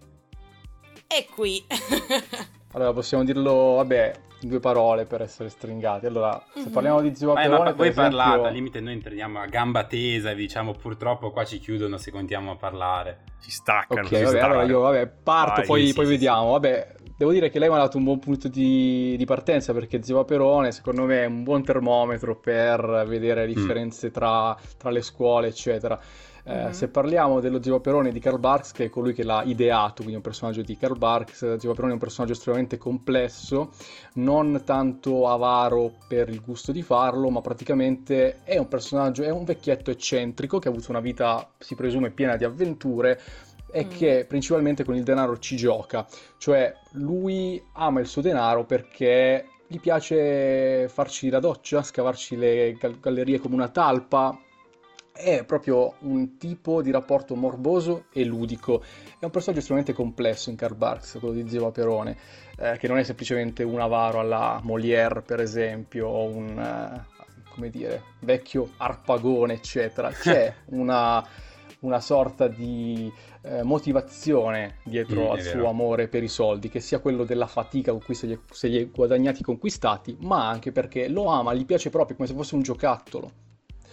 E qui. <laughs> Allora, possiamo dirlo, vabbè, due parole per essere stringati. Allora, se Mhm. parliamo di Zio Vai, Paperone, ma voi esempio... parlate, al limite noi entriamo a gamba tesa e diciamo purtroppo qua ci chiudono se continuiamo a parlare. Si staccano. Ok, si vabbè, staccano. allora io vabbè, parto, Vai, poi, sì, poi sì, vediamo. Vabbè, devo dire che lei mi ha dato un buon punto di, di partenza perché Zio Paperone, secondo me, è un buon termometro per vedere le Mm. differenze tra, tra le scuole, eccetera. Eh, Mhm. Se parliamo dello Zio Paperone di Karl Barks, che è colui che l'ha ideato, quindi un personaggio di Karl Barks, Zio Paperone è un personaggio estremamente complesso, non tanto avaro per il gusto di farlo, ma praticamente è un personaggio, è un vecchietto eccentrico che ha avuto una vita, si presume, piena di avventure e Mm. che principalmente con il denaro ci gioca. Cioè, lui ama il suo denaro perché gli piace farci la doccia, scavarci le gal- gallerie come una talpa. È proprio un tipo di rapporto morboso e ludico. È un personaggio estremamente complesso in Karl Barks, quello di Zio Paperone, eh, che non è semplicemente un avaro alla Molière, per esempio, o un, eh, come dire, vecchio arpagone, eccetera. C'è <laughs> una, una sorta di eh, motivazione dietro Mm, al suo amore per i soldi, che sia quello della fatica con cui se li, se li è guadagnati conquistati, ma anche perché lo ama, gli piace proprio come se fosse un giocattolo.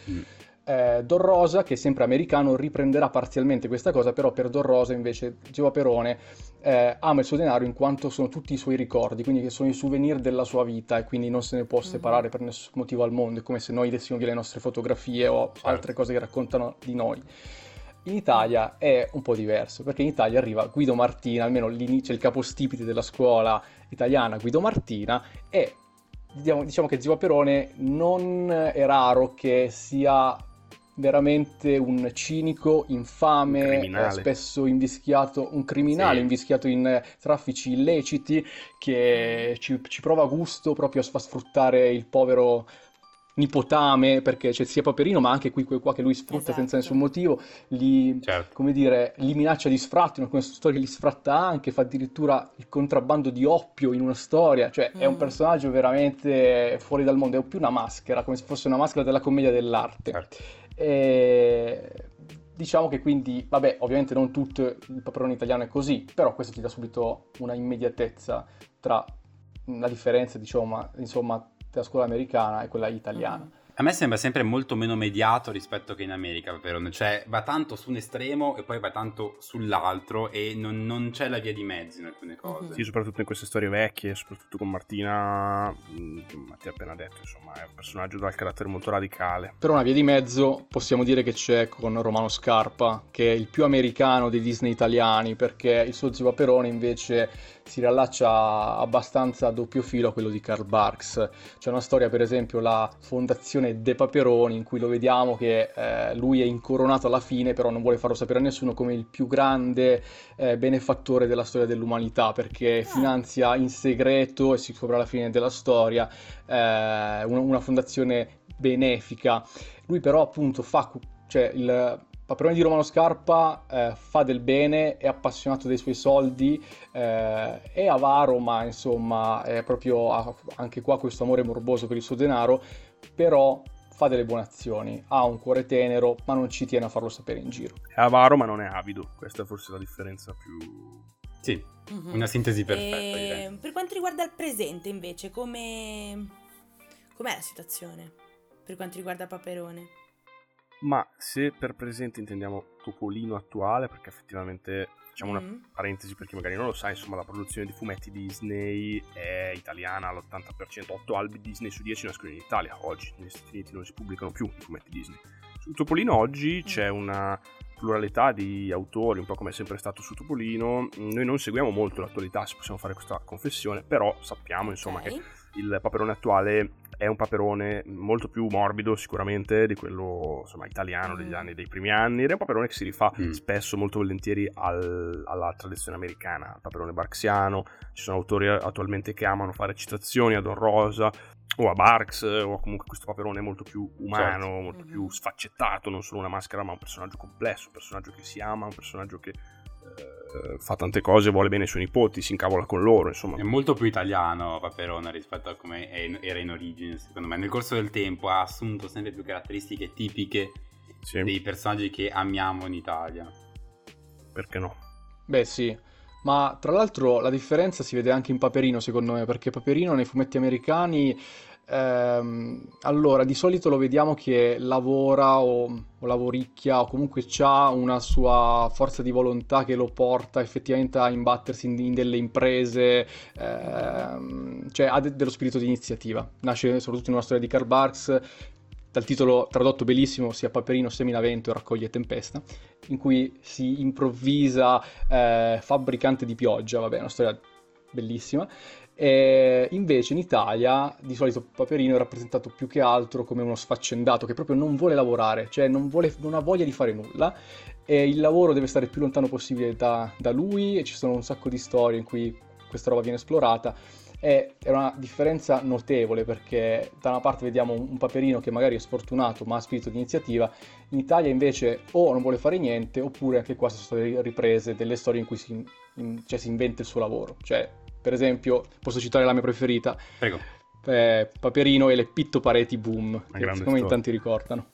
Mm. Eh, Don Rosa, che è sempre americano, riprenderà parzialmente questa cosa, però per Don Rosa invece Gio Paperone eh, ama il suo denaro in quanto sono tutti i suoi ricordi, quindi che sono i souvenir della sua vita e quindi non se ne può Mhm. separare per nessun motivo al mondo, è come se noi dessimo via le nostre fotografie o Certo. altre cose che raccontano di noi. In Italia è un po' diverso, perché in Italia arriva Guido Martina, almeno l'inizio, il capostipite della scuola italiana Guido Martina, e diciamo, diciamo che Zio Paperone non è raro che sia veramente un cinico, infame, Un eh, spesso invischiato, un criminale Sì. invischiato in eh, traffici illeciti che ci, ci prova gusto proprio a sf- a sfruttare il povero nipotame perché c'è sia Paperino ma anche qui quel qua che lui sfrutta Esatto. senza nessun motivo li, Certo. come dire, li minaccia di sfratto in alcune storie li sfratta anche fa addirittura il contrabbando di oppio in una storia cioè è un Mm. personaggio veramente fuori dal mondo è più una maschera come se fosse una maschera della commedia dell'arte certo. E diciamo che quindi, vabbè, ovviamente non tutto il paperone italiano è così, però questo ti dà subito una immediatezza tra la differenza, diciamo, ma- insomma, tra la scuola americana e quella italiana. A me sembra sempre molto meno mediato rispetto che in America, Paperone. Cioè, va tanto su un estremo e poi va tanto sull'altro e non, non c'è la via di mezzo in alcune cose. Mhm. Sì, soprattutto in queste storie vecchie, soprattutto con Martina, mh, che Mattia ha appena detto, insomma, è un personaggio dal carattere molto radicale. Per una via di mezzo possiamo dire che c'è con Romano Scarpa, che è il più americano dei Disney italiani, perché il suo zio Paperone invece si riallaccia abbastanza a doppio filo a quello di Karl Barks. C'è una storia, per esempio, la fondazione De Paperoni, in cui lo vediamo che eh, lui è incoronato alla fine, però non vuole farlo sapere a nessuno come il più grande eh, benefattore della storia dell'umanità, perché finanzia in segreto, e si scopre alla fine della storia, eh, una, una fondazione benefica. Lui però appunto fa, cioè il Paperone di Romano Scarpa eh, fa del bene, è appassionato dei suoi soldi, eh, è avaro, ma insomma è proprio ha anche qua questo amore morboso per il suo denaro, però fa delle buone azioni, ha un cuore tenero, ma non ci tiene a farlo sapere in giro. È avaro ma non è avido, questa è forse la differenza più... Sì, Mhm. una sintesi perfetta, E direi. per quanto riguarda il presente, invece, come... com'è la situazione? Per quanto riguarda Paperone? Ma se per presente intendiamo Topolino attuale, perché effettivamente facciamo una Mm. parentesi per chi magari non lo sa, insomma la produzione di fumetti Disney è italiana all'80%, 8 albi Disney su 10 nascono in Italia, oggi negli Stati Uniti non si pubblicano più i fumetti Disney. Su Topolino oggi c'è una pluralità di autori, un po' come è sempre stato su Topolino, noi non seguiamo molto l'attualità, se possiamo fare questa confessione, però sappiamo insomma Ok. che il Paperone attuale è un paperone molto più morbido sicuramente di quello insomma, italiano degli Mm. anni, dei primi anni, ed è un paperone che si rifà Mm. spesso, molto volentieri al- alla tradizione americana, il paperone barxiano, ci sono autori attualmente che amano fare citazioni a Don Rosa o a Barks o comunque questo paperone molto più umano, Certo. molto più sfaccettato, non solo una maschera ma un personaggio complesso, un personaggio che si ama, un personaggio che fa tante cose, vuole bene ai suoi nipoti, si incavola con loro, insomma. È molto più italiano Paperone rispetto a come era in origine, secondo me. Nel corso del tempo ha assunto sempre più caratteristiche tipiche Sì, dei personaggi che amiamo in Italia. perché no? Beh sì, ma tra l'altro la differenza si vede anche in Paperino secondo me, perché Paperino nei fumetti americani, ehm, allora di solito lo vediamo che lavora o, o lavoricchia o comunque ha una sua forza di volontà che lo porta effettivamente a imbattersi in, in delle imprese, ehm, cioè ha de- dello spirito di iniziativa. Nasce soprattutto in una storia di Karl Barks, dal titolo tradotto bellissimo sia Paperino semina vento e raccoglie tempesta, in cui si improvvisa eh, fabbricante di pioggia, vabbè, una storia bellissima. E invece in Italia di solito Paperino è rappresentato più che altro come uno sfaccendato che proprio non vuole lavorare, cioè non, vuole- non ha voglia di fare nulla e il lavoro deve stare il più lontano possibile da, da lui e ci sono un sacco di storie in cui questa roba viene esplorata e è una differenza notevole perché da una parte vediamo un Paperino che magari è sfortunato ma ha spirito di iniziativa, in Italia invece o non vuole fare niente oppure anche qua sono state riprese delle storie in cui si, in- cioè, si inventa il suo lavoro. Cioè, per esempio, posso citare la mia preferita, Prego. eh, Paperino e le Pitto Pareti Boom, che siccome in tanti ricordano.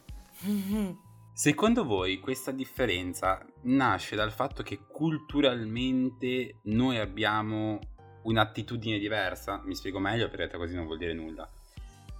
Secondo voi questa differenza nasce dal fatto che culturalmente noi abbiamo un'attitudine diversa? Mi spiego meglio perché così non vuol dire nulla.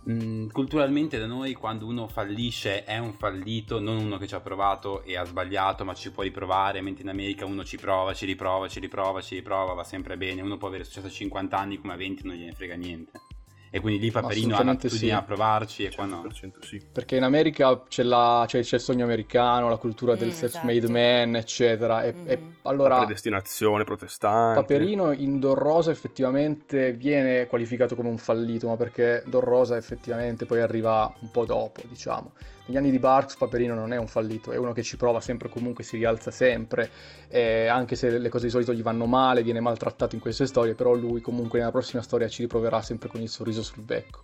Mm, culturalmente da noi quando uno fallisce è un fallito, non uno che ci ha provato e ha sbagliato ma ci può riprovare, mentre in America uno ci prova, ci riprova, ci riprova, ci riprova, va sempre bene, uno può avere successo a 50 anni come a 20 non gliene frega niente. E quindi lì Paperino ha l'attitudine sì. a provarci e qua no. 100% sì. Perché in America c'è, la- c'è- c'è il sogno americano, la cultura del Mm, self-made esatto. man, eccetera. E, e Mhm. La allora predestinazione protestante. Paperino in Don Rosa effettivamente viene qualificato come un fallito, ma perché Don Rosa effettivamente poi arriva un po' dopo, diciamo. Negli anni di Barks Paperino non è un fallito, è uno che ci prova sempre comunque, si rialza sempre, e anche se le cose di solito gli vanno male, viene maltrattato in queste storie, però lui comunque nella prossima storia ci riproverà sempre con il sorriso sul becco.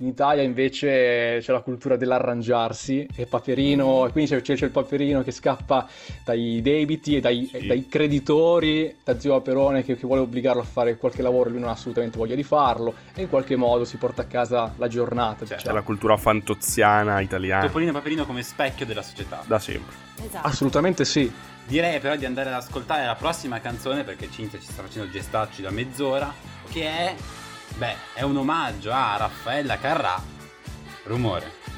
In Italia invece c'è la cultura dell'arrangiarsi e Paperino, e quindi c'è, c'è- il Paperino che scappa dai debiti e dai, Sì. e dai creditori, da zio Paperone che, che vuole obbligarlo a fare qualche lavoro e lui non ha assolutamente voglia di farlo e in qualche modo si porta a casa la giornata. Cioè, C'è diciamo. la cultura fantoziana italiana. Topolino e Paperino come specchio della società. Da sempre. Esatto. Assolutamente sì. Direi però di andare ad ascoltare la prossima canzone perché Cinzia ci sta facendo gestacci da mezz'ora, che è, beh, è un omaggio a Raffaella Carrà, Rumore.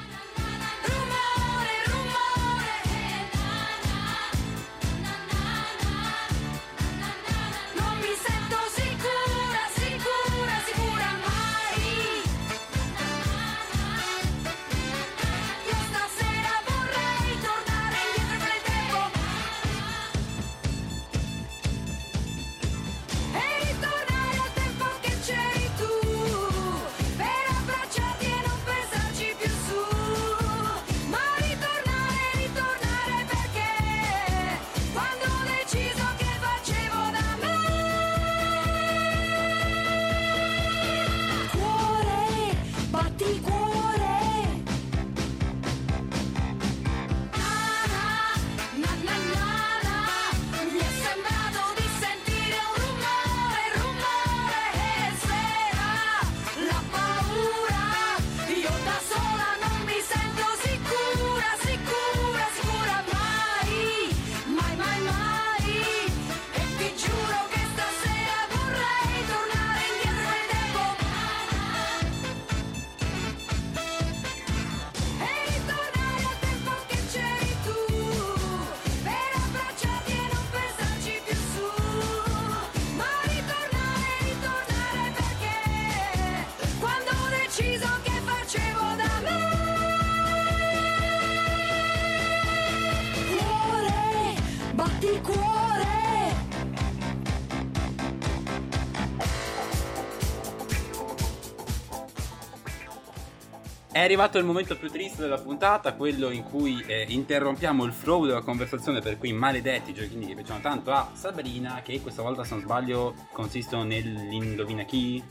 Arrivato il momento più triste della puntata, quello in cui eh, interrompiamo il flow della conversazione per quei maledetti giochini che piacciono tanto a Sabrina, che questa volta se non sbaglio consistono nell'indovina chi?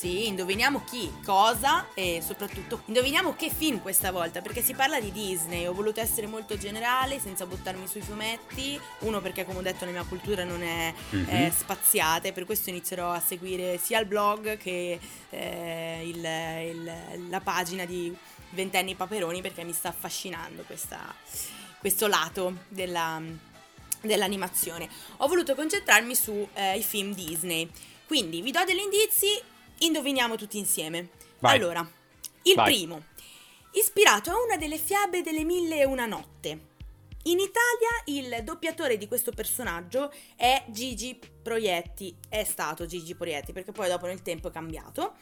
Sì, indoviniamo chi, cosa e soprattutto indoviniamo che film questa volta, perché si parla di Disney. Ho voluto essere molto generale, senza buttarmi sui fumetti. Uno, perché come ho detto la mia cultura non è, Mhm. è spaziata e per questo inizierò a seguire sia il blog che eh, il- il- la pagina di Ventenni Paperoni perché mi sta affascinando questa- questo lato della, dell'animazione. Ho voluto concentrarmi sui film Disney. Quindi vi do degli indizi, indoviniamo tutti insieme. Vai. Allora, il Vai. primo, ispirato a una delle fiabe delle mille e una notte. In Italia il doppiatore di questo personaggio è Gigi Proietti, è stato Gigi Proietti perché poi dopo nel tempo è cambiato.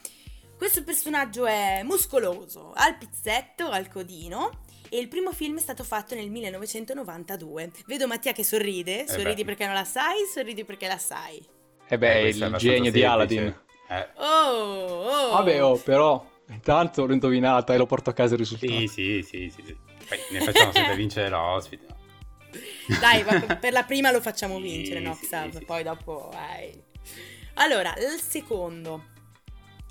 Questo personaggio è muscoloso, al pizzetto, al codino e il primo film è stato fatto nel 1992. Vedo Mattia che sorride, sorridi Eh perché non la sai, sorridi perché la sai. E Eh, beh, è il genio di semplice. Aladdin. Eh, Oh, oh. Vabbè, oh, però, intanto l'ho indovinata e lo porto a casa il risultato. sì, sì, sì, sì, sì. Poi ne facciamo sempre <laughs> vincere l'ospite. Dai, va- <laughs> per la prima lo facciamo Sì, vincere, no? sì, Xav? sì, sì. Poi dopo, vai. Allora, il secondo.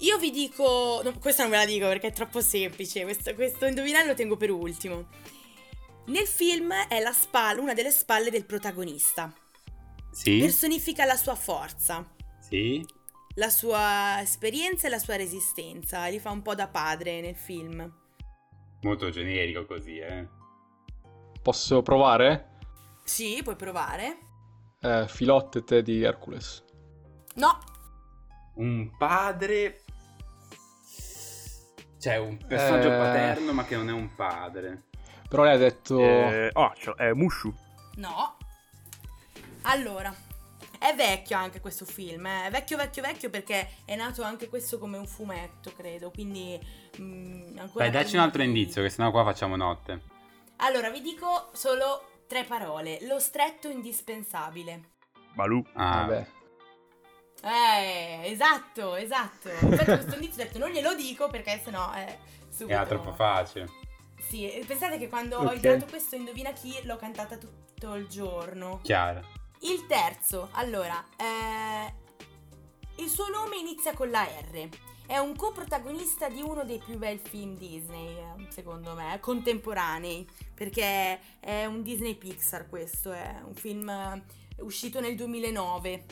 Io vi dico... no, questa non ve la dico perché è troppo semplice. Questo, questo indovinare lo tengo per ultimo. Nel film è la spalla, una delle spalle del protagonista. Sì, Personifica la sua forza, sì. La sua esperienza e la sua resistenza. Li fa un po' da padre nel film. Molto generico così, eh. Posso provare? Sì, puoi provare. Eh, Filottete di Hercules. No, Un padre... Cioè, un personaggio Eh. paterno ma che non è un padre. Però lei ha detto... Eh, oh, l'ho- è Mushu. No. Allora, è vecchio anche questo film, eh. è vecchio vecchio vecchio perché è nato anche questo come un fumetto, credo, quindi mm, ancora Dai, dacci un altro di- indizio, che sennò qua facciamo notte. Allora, vi dico solo tre parole. Lo stretto indispensabile. Baloo. Ah, Vabbè. Eh, esatto, esatto. Infatti questo indizio ho detto non glielo dico perché sennò è subito... era troppo facile. Sì, pensate che quando ho Ok. girato questo Indovina chi l'ho cantata tutto il giorno. Chiaro. Il terzo, allora, eh, il suo nome inizia con la R. È un coprotagonista di uno dei più bei film Disney, secondo me, contemporanei, perché è un Disney Pixar questo, è un film eh, uscito nel 2009.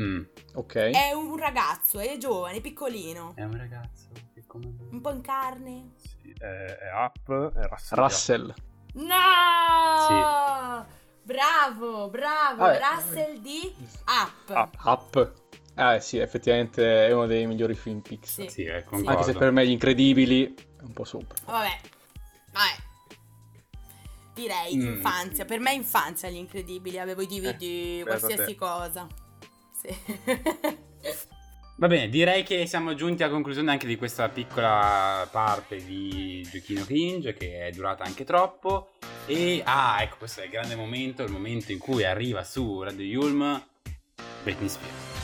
Mm. Ok. È un ragazzo, è giovane, piccolino, È un ragazzo che come... un po' in carne. Sì, è, è Up, è Russell. Russell. No! Bravo, bravo, Vabbè. Russell di Up. Up. Up. Eh sì, effettivamente è uno dei migliori film Pixar. Sì. Sì, eh. Anche se per me gli incredibili è un po' sopra. Vabbè, vabbè. Direi Mm. infanzia, per me infanzia gli incredibili, avevo i DVD, Eh, qualsiasi cosa. Sì. <laughs> Va bene, direi che siamo giunti alla conclusione anche di questa piccola parte di Giochino Cringe che è durata anche troppo. E ah, ecco, questo è il grande momento, il momento in cui arriva su Radio Yulm Britney Spears.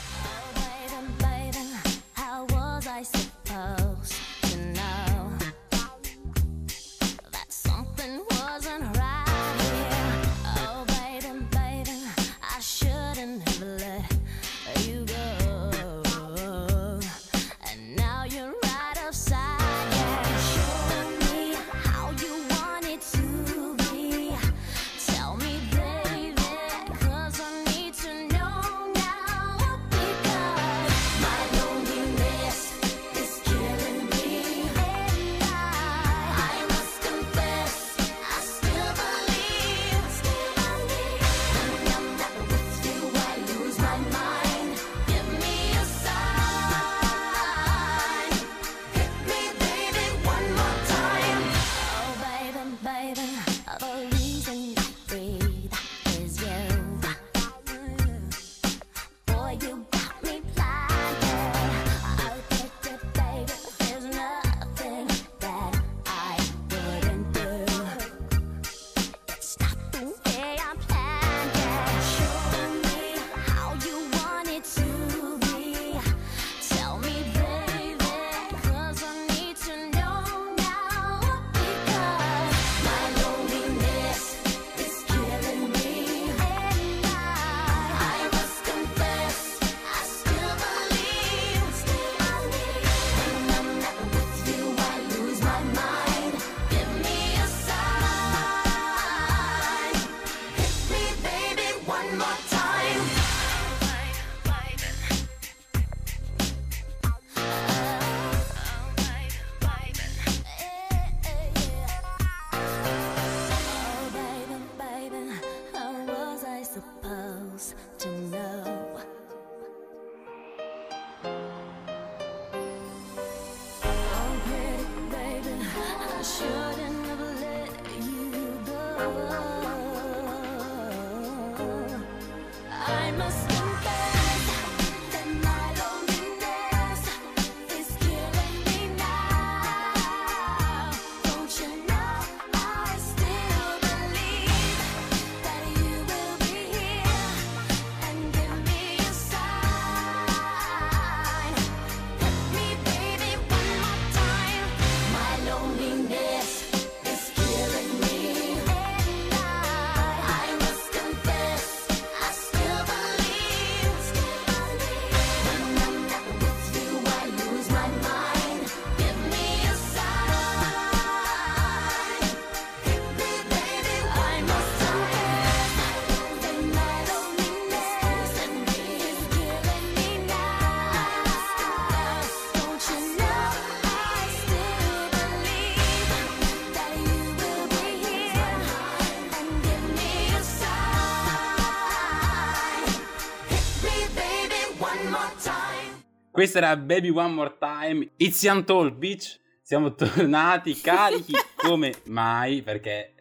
Questa era Baby One More Time. It's Young Talk, bitch. Siamo tornati <laughs> carichi come mai, perché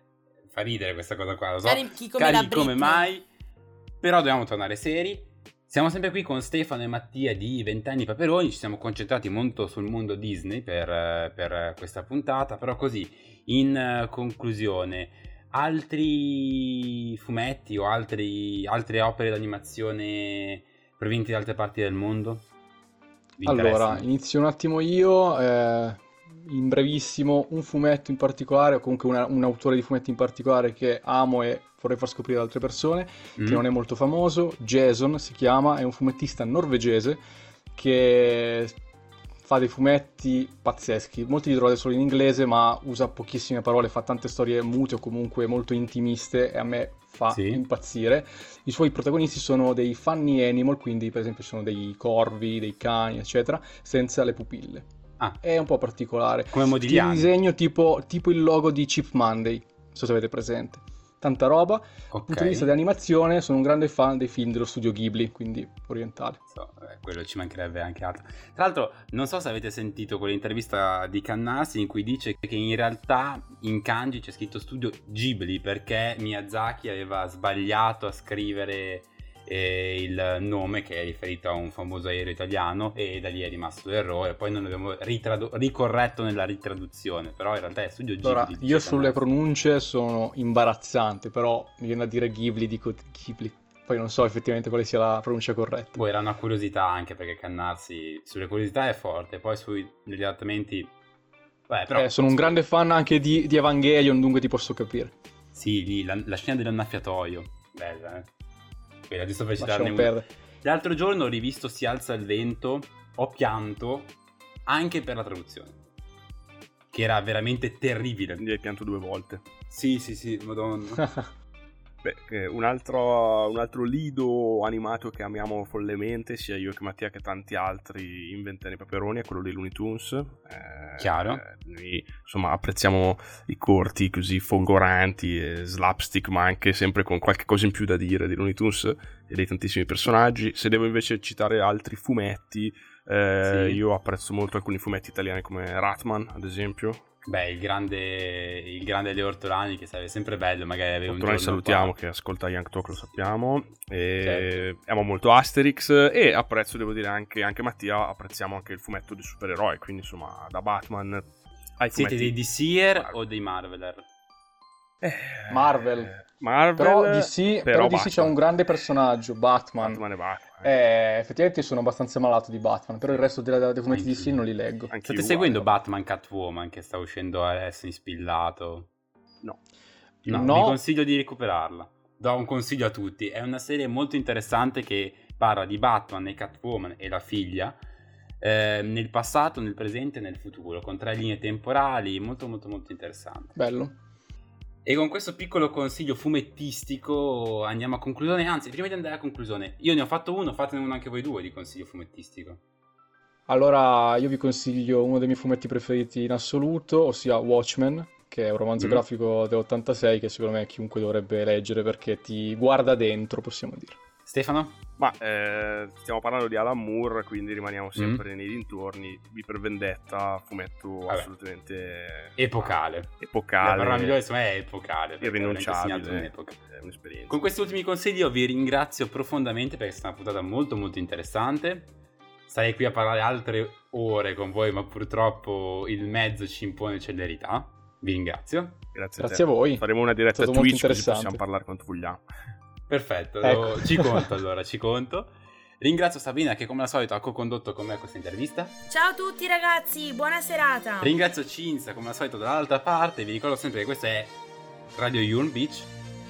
fa ridere questa cosa qua, lo so. Carichi come carichi come mai. Però dobbiamo tornare seri. Siamo sempre qui con Stefano e Mattia di Vent'anni Paperoni. Ci siamo concentrati molto sul mondo Disney per, per questa puntata. Però così, in conclusione, altri fumetti o altri- altre opere d'animazione provenienti da altre parti del mondo? Allora, inizio un attimo io, eh, in brevissimo, un fumetto in particolare, o comunque una- un autore di fumetti in particolare che amo e vorrei far scoprire ad altre persone, Mm? che non è molto famoso, Jason si chiama, è un fumettista norvegese che fa dei fumetti pazzeschi, molti li trovate solo in inglese, ma usa pochissime parole, fa tante storie mute o comunque molto intimiste e a me fa Sì. impazzire. I suoi protagonisti sono dei funny animal, quindi per esempio sono dei corvi, dei cani, eccetera, senza le pupille. Ah. È un po' particolare. Come Modigliani. disegno tipo, tipo il logo di Chip Monday, non so se avete presente. Tanta roba. Dal Ok. punto di vista di animazione sono un grande fan dei film dello studio Ghibli, quindi orientale. So, eh, quello ci mancherebbe anche altro. Tra l'altro, non so se avete sentito quell'intervista di Cannasi in cui dice che in realtà in kanji c'è scritto studio Ghibli perché Miyazaki aveva sbagliato a scrivere eh, il nome che è riferito a un famoso aereo italiano e da lì è rimasto l'errore. Poi non abbiamo ritradu- ricorretto nella ritraduzione, però in realtà è studio Ghibli. Allora, io sulle Cannasi. pronunce sono imbarazzante, però mi viene a dire Ghibli, dico Ghibli. Poi non so effettivamente quale sia la pronuncia corretta. Poi era una curiosità anche perché Cannarsi sulle curiosità è forte, poi sugli adattamenti... Beh, però... Eh, sono un grande fan anche di, di Evangelion, dunque ti posso capire. Sì, lì, la, la scena dell'annaffiatoio. Bella, eh. Quella, giusto per citarne una. perdere. L'altro giorno ho rivisto Si alza il vento, ho pianto anche per la traduzione. Che era veramente terribile. Quindi hai pianto due volte. Sì, sì, sì, madonna. <laughs> Beh, eh, un altro, un altro lido animato che amiamo follemente, sia io che Mattia che tanti altri in Vent'anni Paperoni, è quello dei Looney Tunes. Eh, Chiaro. eh, noi insomma apprezziamo i corti così folgoranti e slapstick, ma anche sempre con qualche cosa in più da dire di Looney Tunes e dei tantissimi personaggi. Se devo invece citare altri fumetti, eh, Sì. io apprezzo molto alcuni fumetti italiani come Ratman, ad esempio. Beh, il grande, il grande Leo Ortolani che sarebbe sempre bello magari avere un Noi giorno salutiamo qua. che ascolta Young Talk, lo sappiamo. E Certo. Amo molto Asterix e apprezzo, devo dire, anche, anche Mattia, apprezziamo anche il fumetto di supereroi, quindi insomma da Batman ai Siete dei fumetti... DCer o dei Marveler? Eh, Marvel. Marvel, Però DC, però DC c'è un grande personaggio, Batman. Batman e Batman. Eh, effettivamente sono abbastanza malato di Batman, però il resto della- dei fumetti. DC non li leggo. Anch'io State seguendo Batman Catwoman che sta uscendo adesso in spillato? No. No, No. vi consiglio di recuperarla. Do un consiglio a tutti. È una serie molto interessante che parla di Batman e Catwoman e la figlia eh, nel passato, nel presente e nel futuro, con tre linee temporali, molto molto molto interessante. Bello. E con questo piccolo consiglio fumettistico andiamo a conclusione. Anzi, prima di andare a conclusione, io ne ho fatto uno, fatene uno anche voi due di consiglio fumettistico. Allora, io vi consiglio uno dei miei fumetti preferiti in assoluto, ossia Watchmen, che è un romanzo Mm. grafico dell'86 che secondo me chiunque dovrebbe leggere perché ti guarda dentro, possiamo dire. Stefano? Ma eh, stiamo parlando di Alan Moore, quindi rimaniamo sempre nei dintorni. V per Vendetta, fumetto Mm. Vabbè. assolutamente Epocale. La epocale, parola migliore secondo me è epocale. irrinunciabile. un'epoca. È un'esperienza. Con questi ultimi consigli io vi ringrazio profondamente perché è stata una puntata molto molto interessante. Sarei qui a parlare altre ore con voi, ma purtroppo il mezzo ci impone celerità. Vi ringrazio. Grazie, Grazie a voi. Faremo una diretta Twitch così possiamo parlare quanto vogliamo. Perfetto, Ecco. ci conto allora, ci conto. Ringrazio Sabina che come al solito ha co-condotto con me questa intervista. Ciao a tutti ragazzi, buona serata. Ringrazio Cinzia come al solito dall'altra parte. Vi ricordo sempre che questo è Radio Yulm Beach.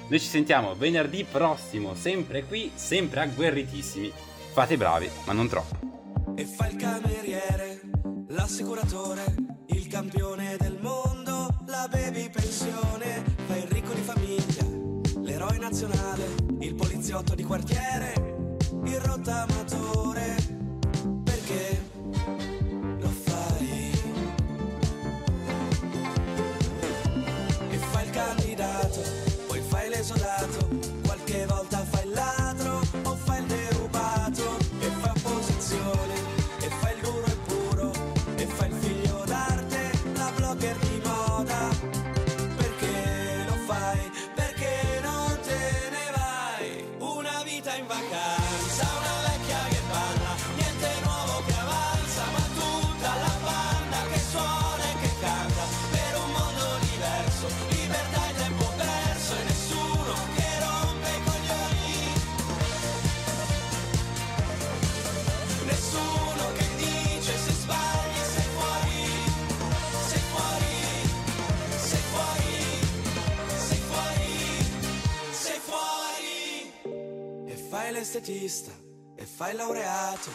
Noi ci sentiamo venerdì prossimo, sempre qui, sempre agguerritissimi. Fate i bravi, ma non troppo. E fa il cameriere, l'assicuratore, il campione del poliziotto di quartiere, l'estetista, e fai laureato,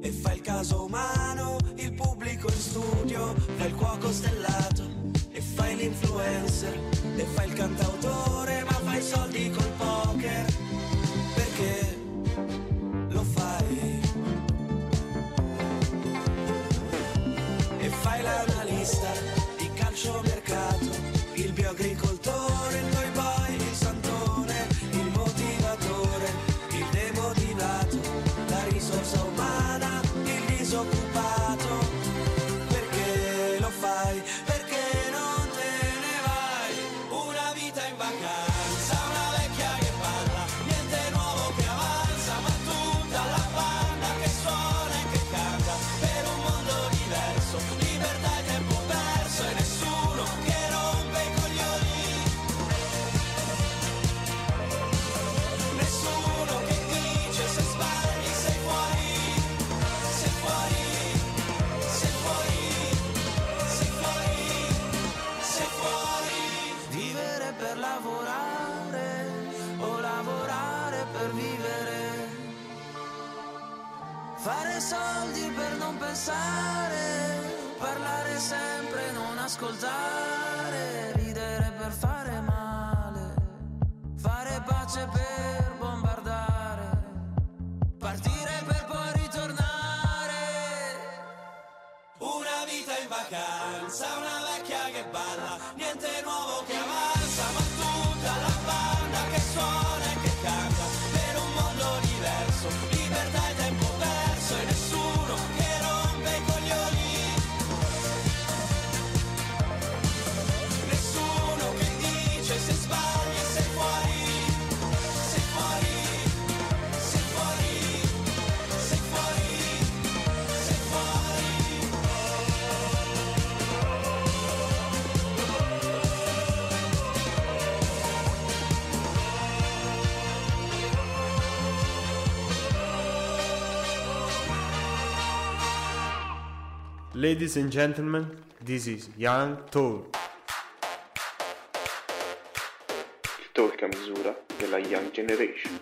e fai il caso umano, il pubblico in studio, fai il cuoco stellato, e fai l'influencer, e fai il cantautore, ma fai soldi col niente nuovo che Ladies and gentlemen, this is Young Tour. Talk a misura della Young Generation.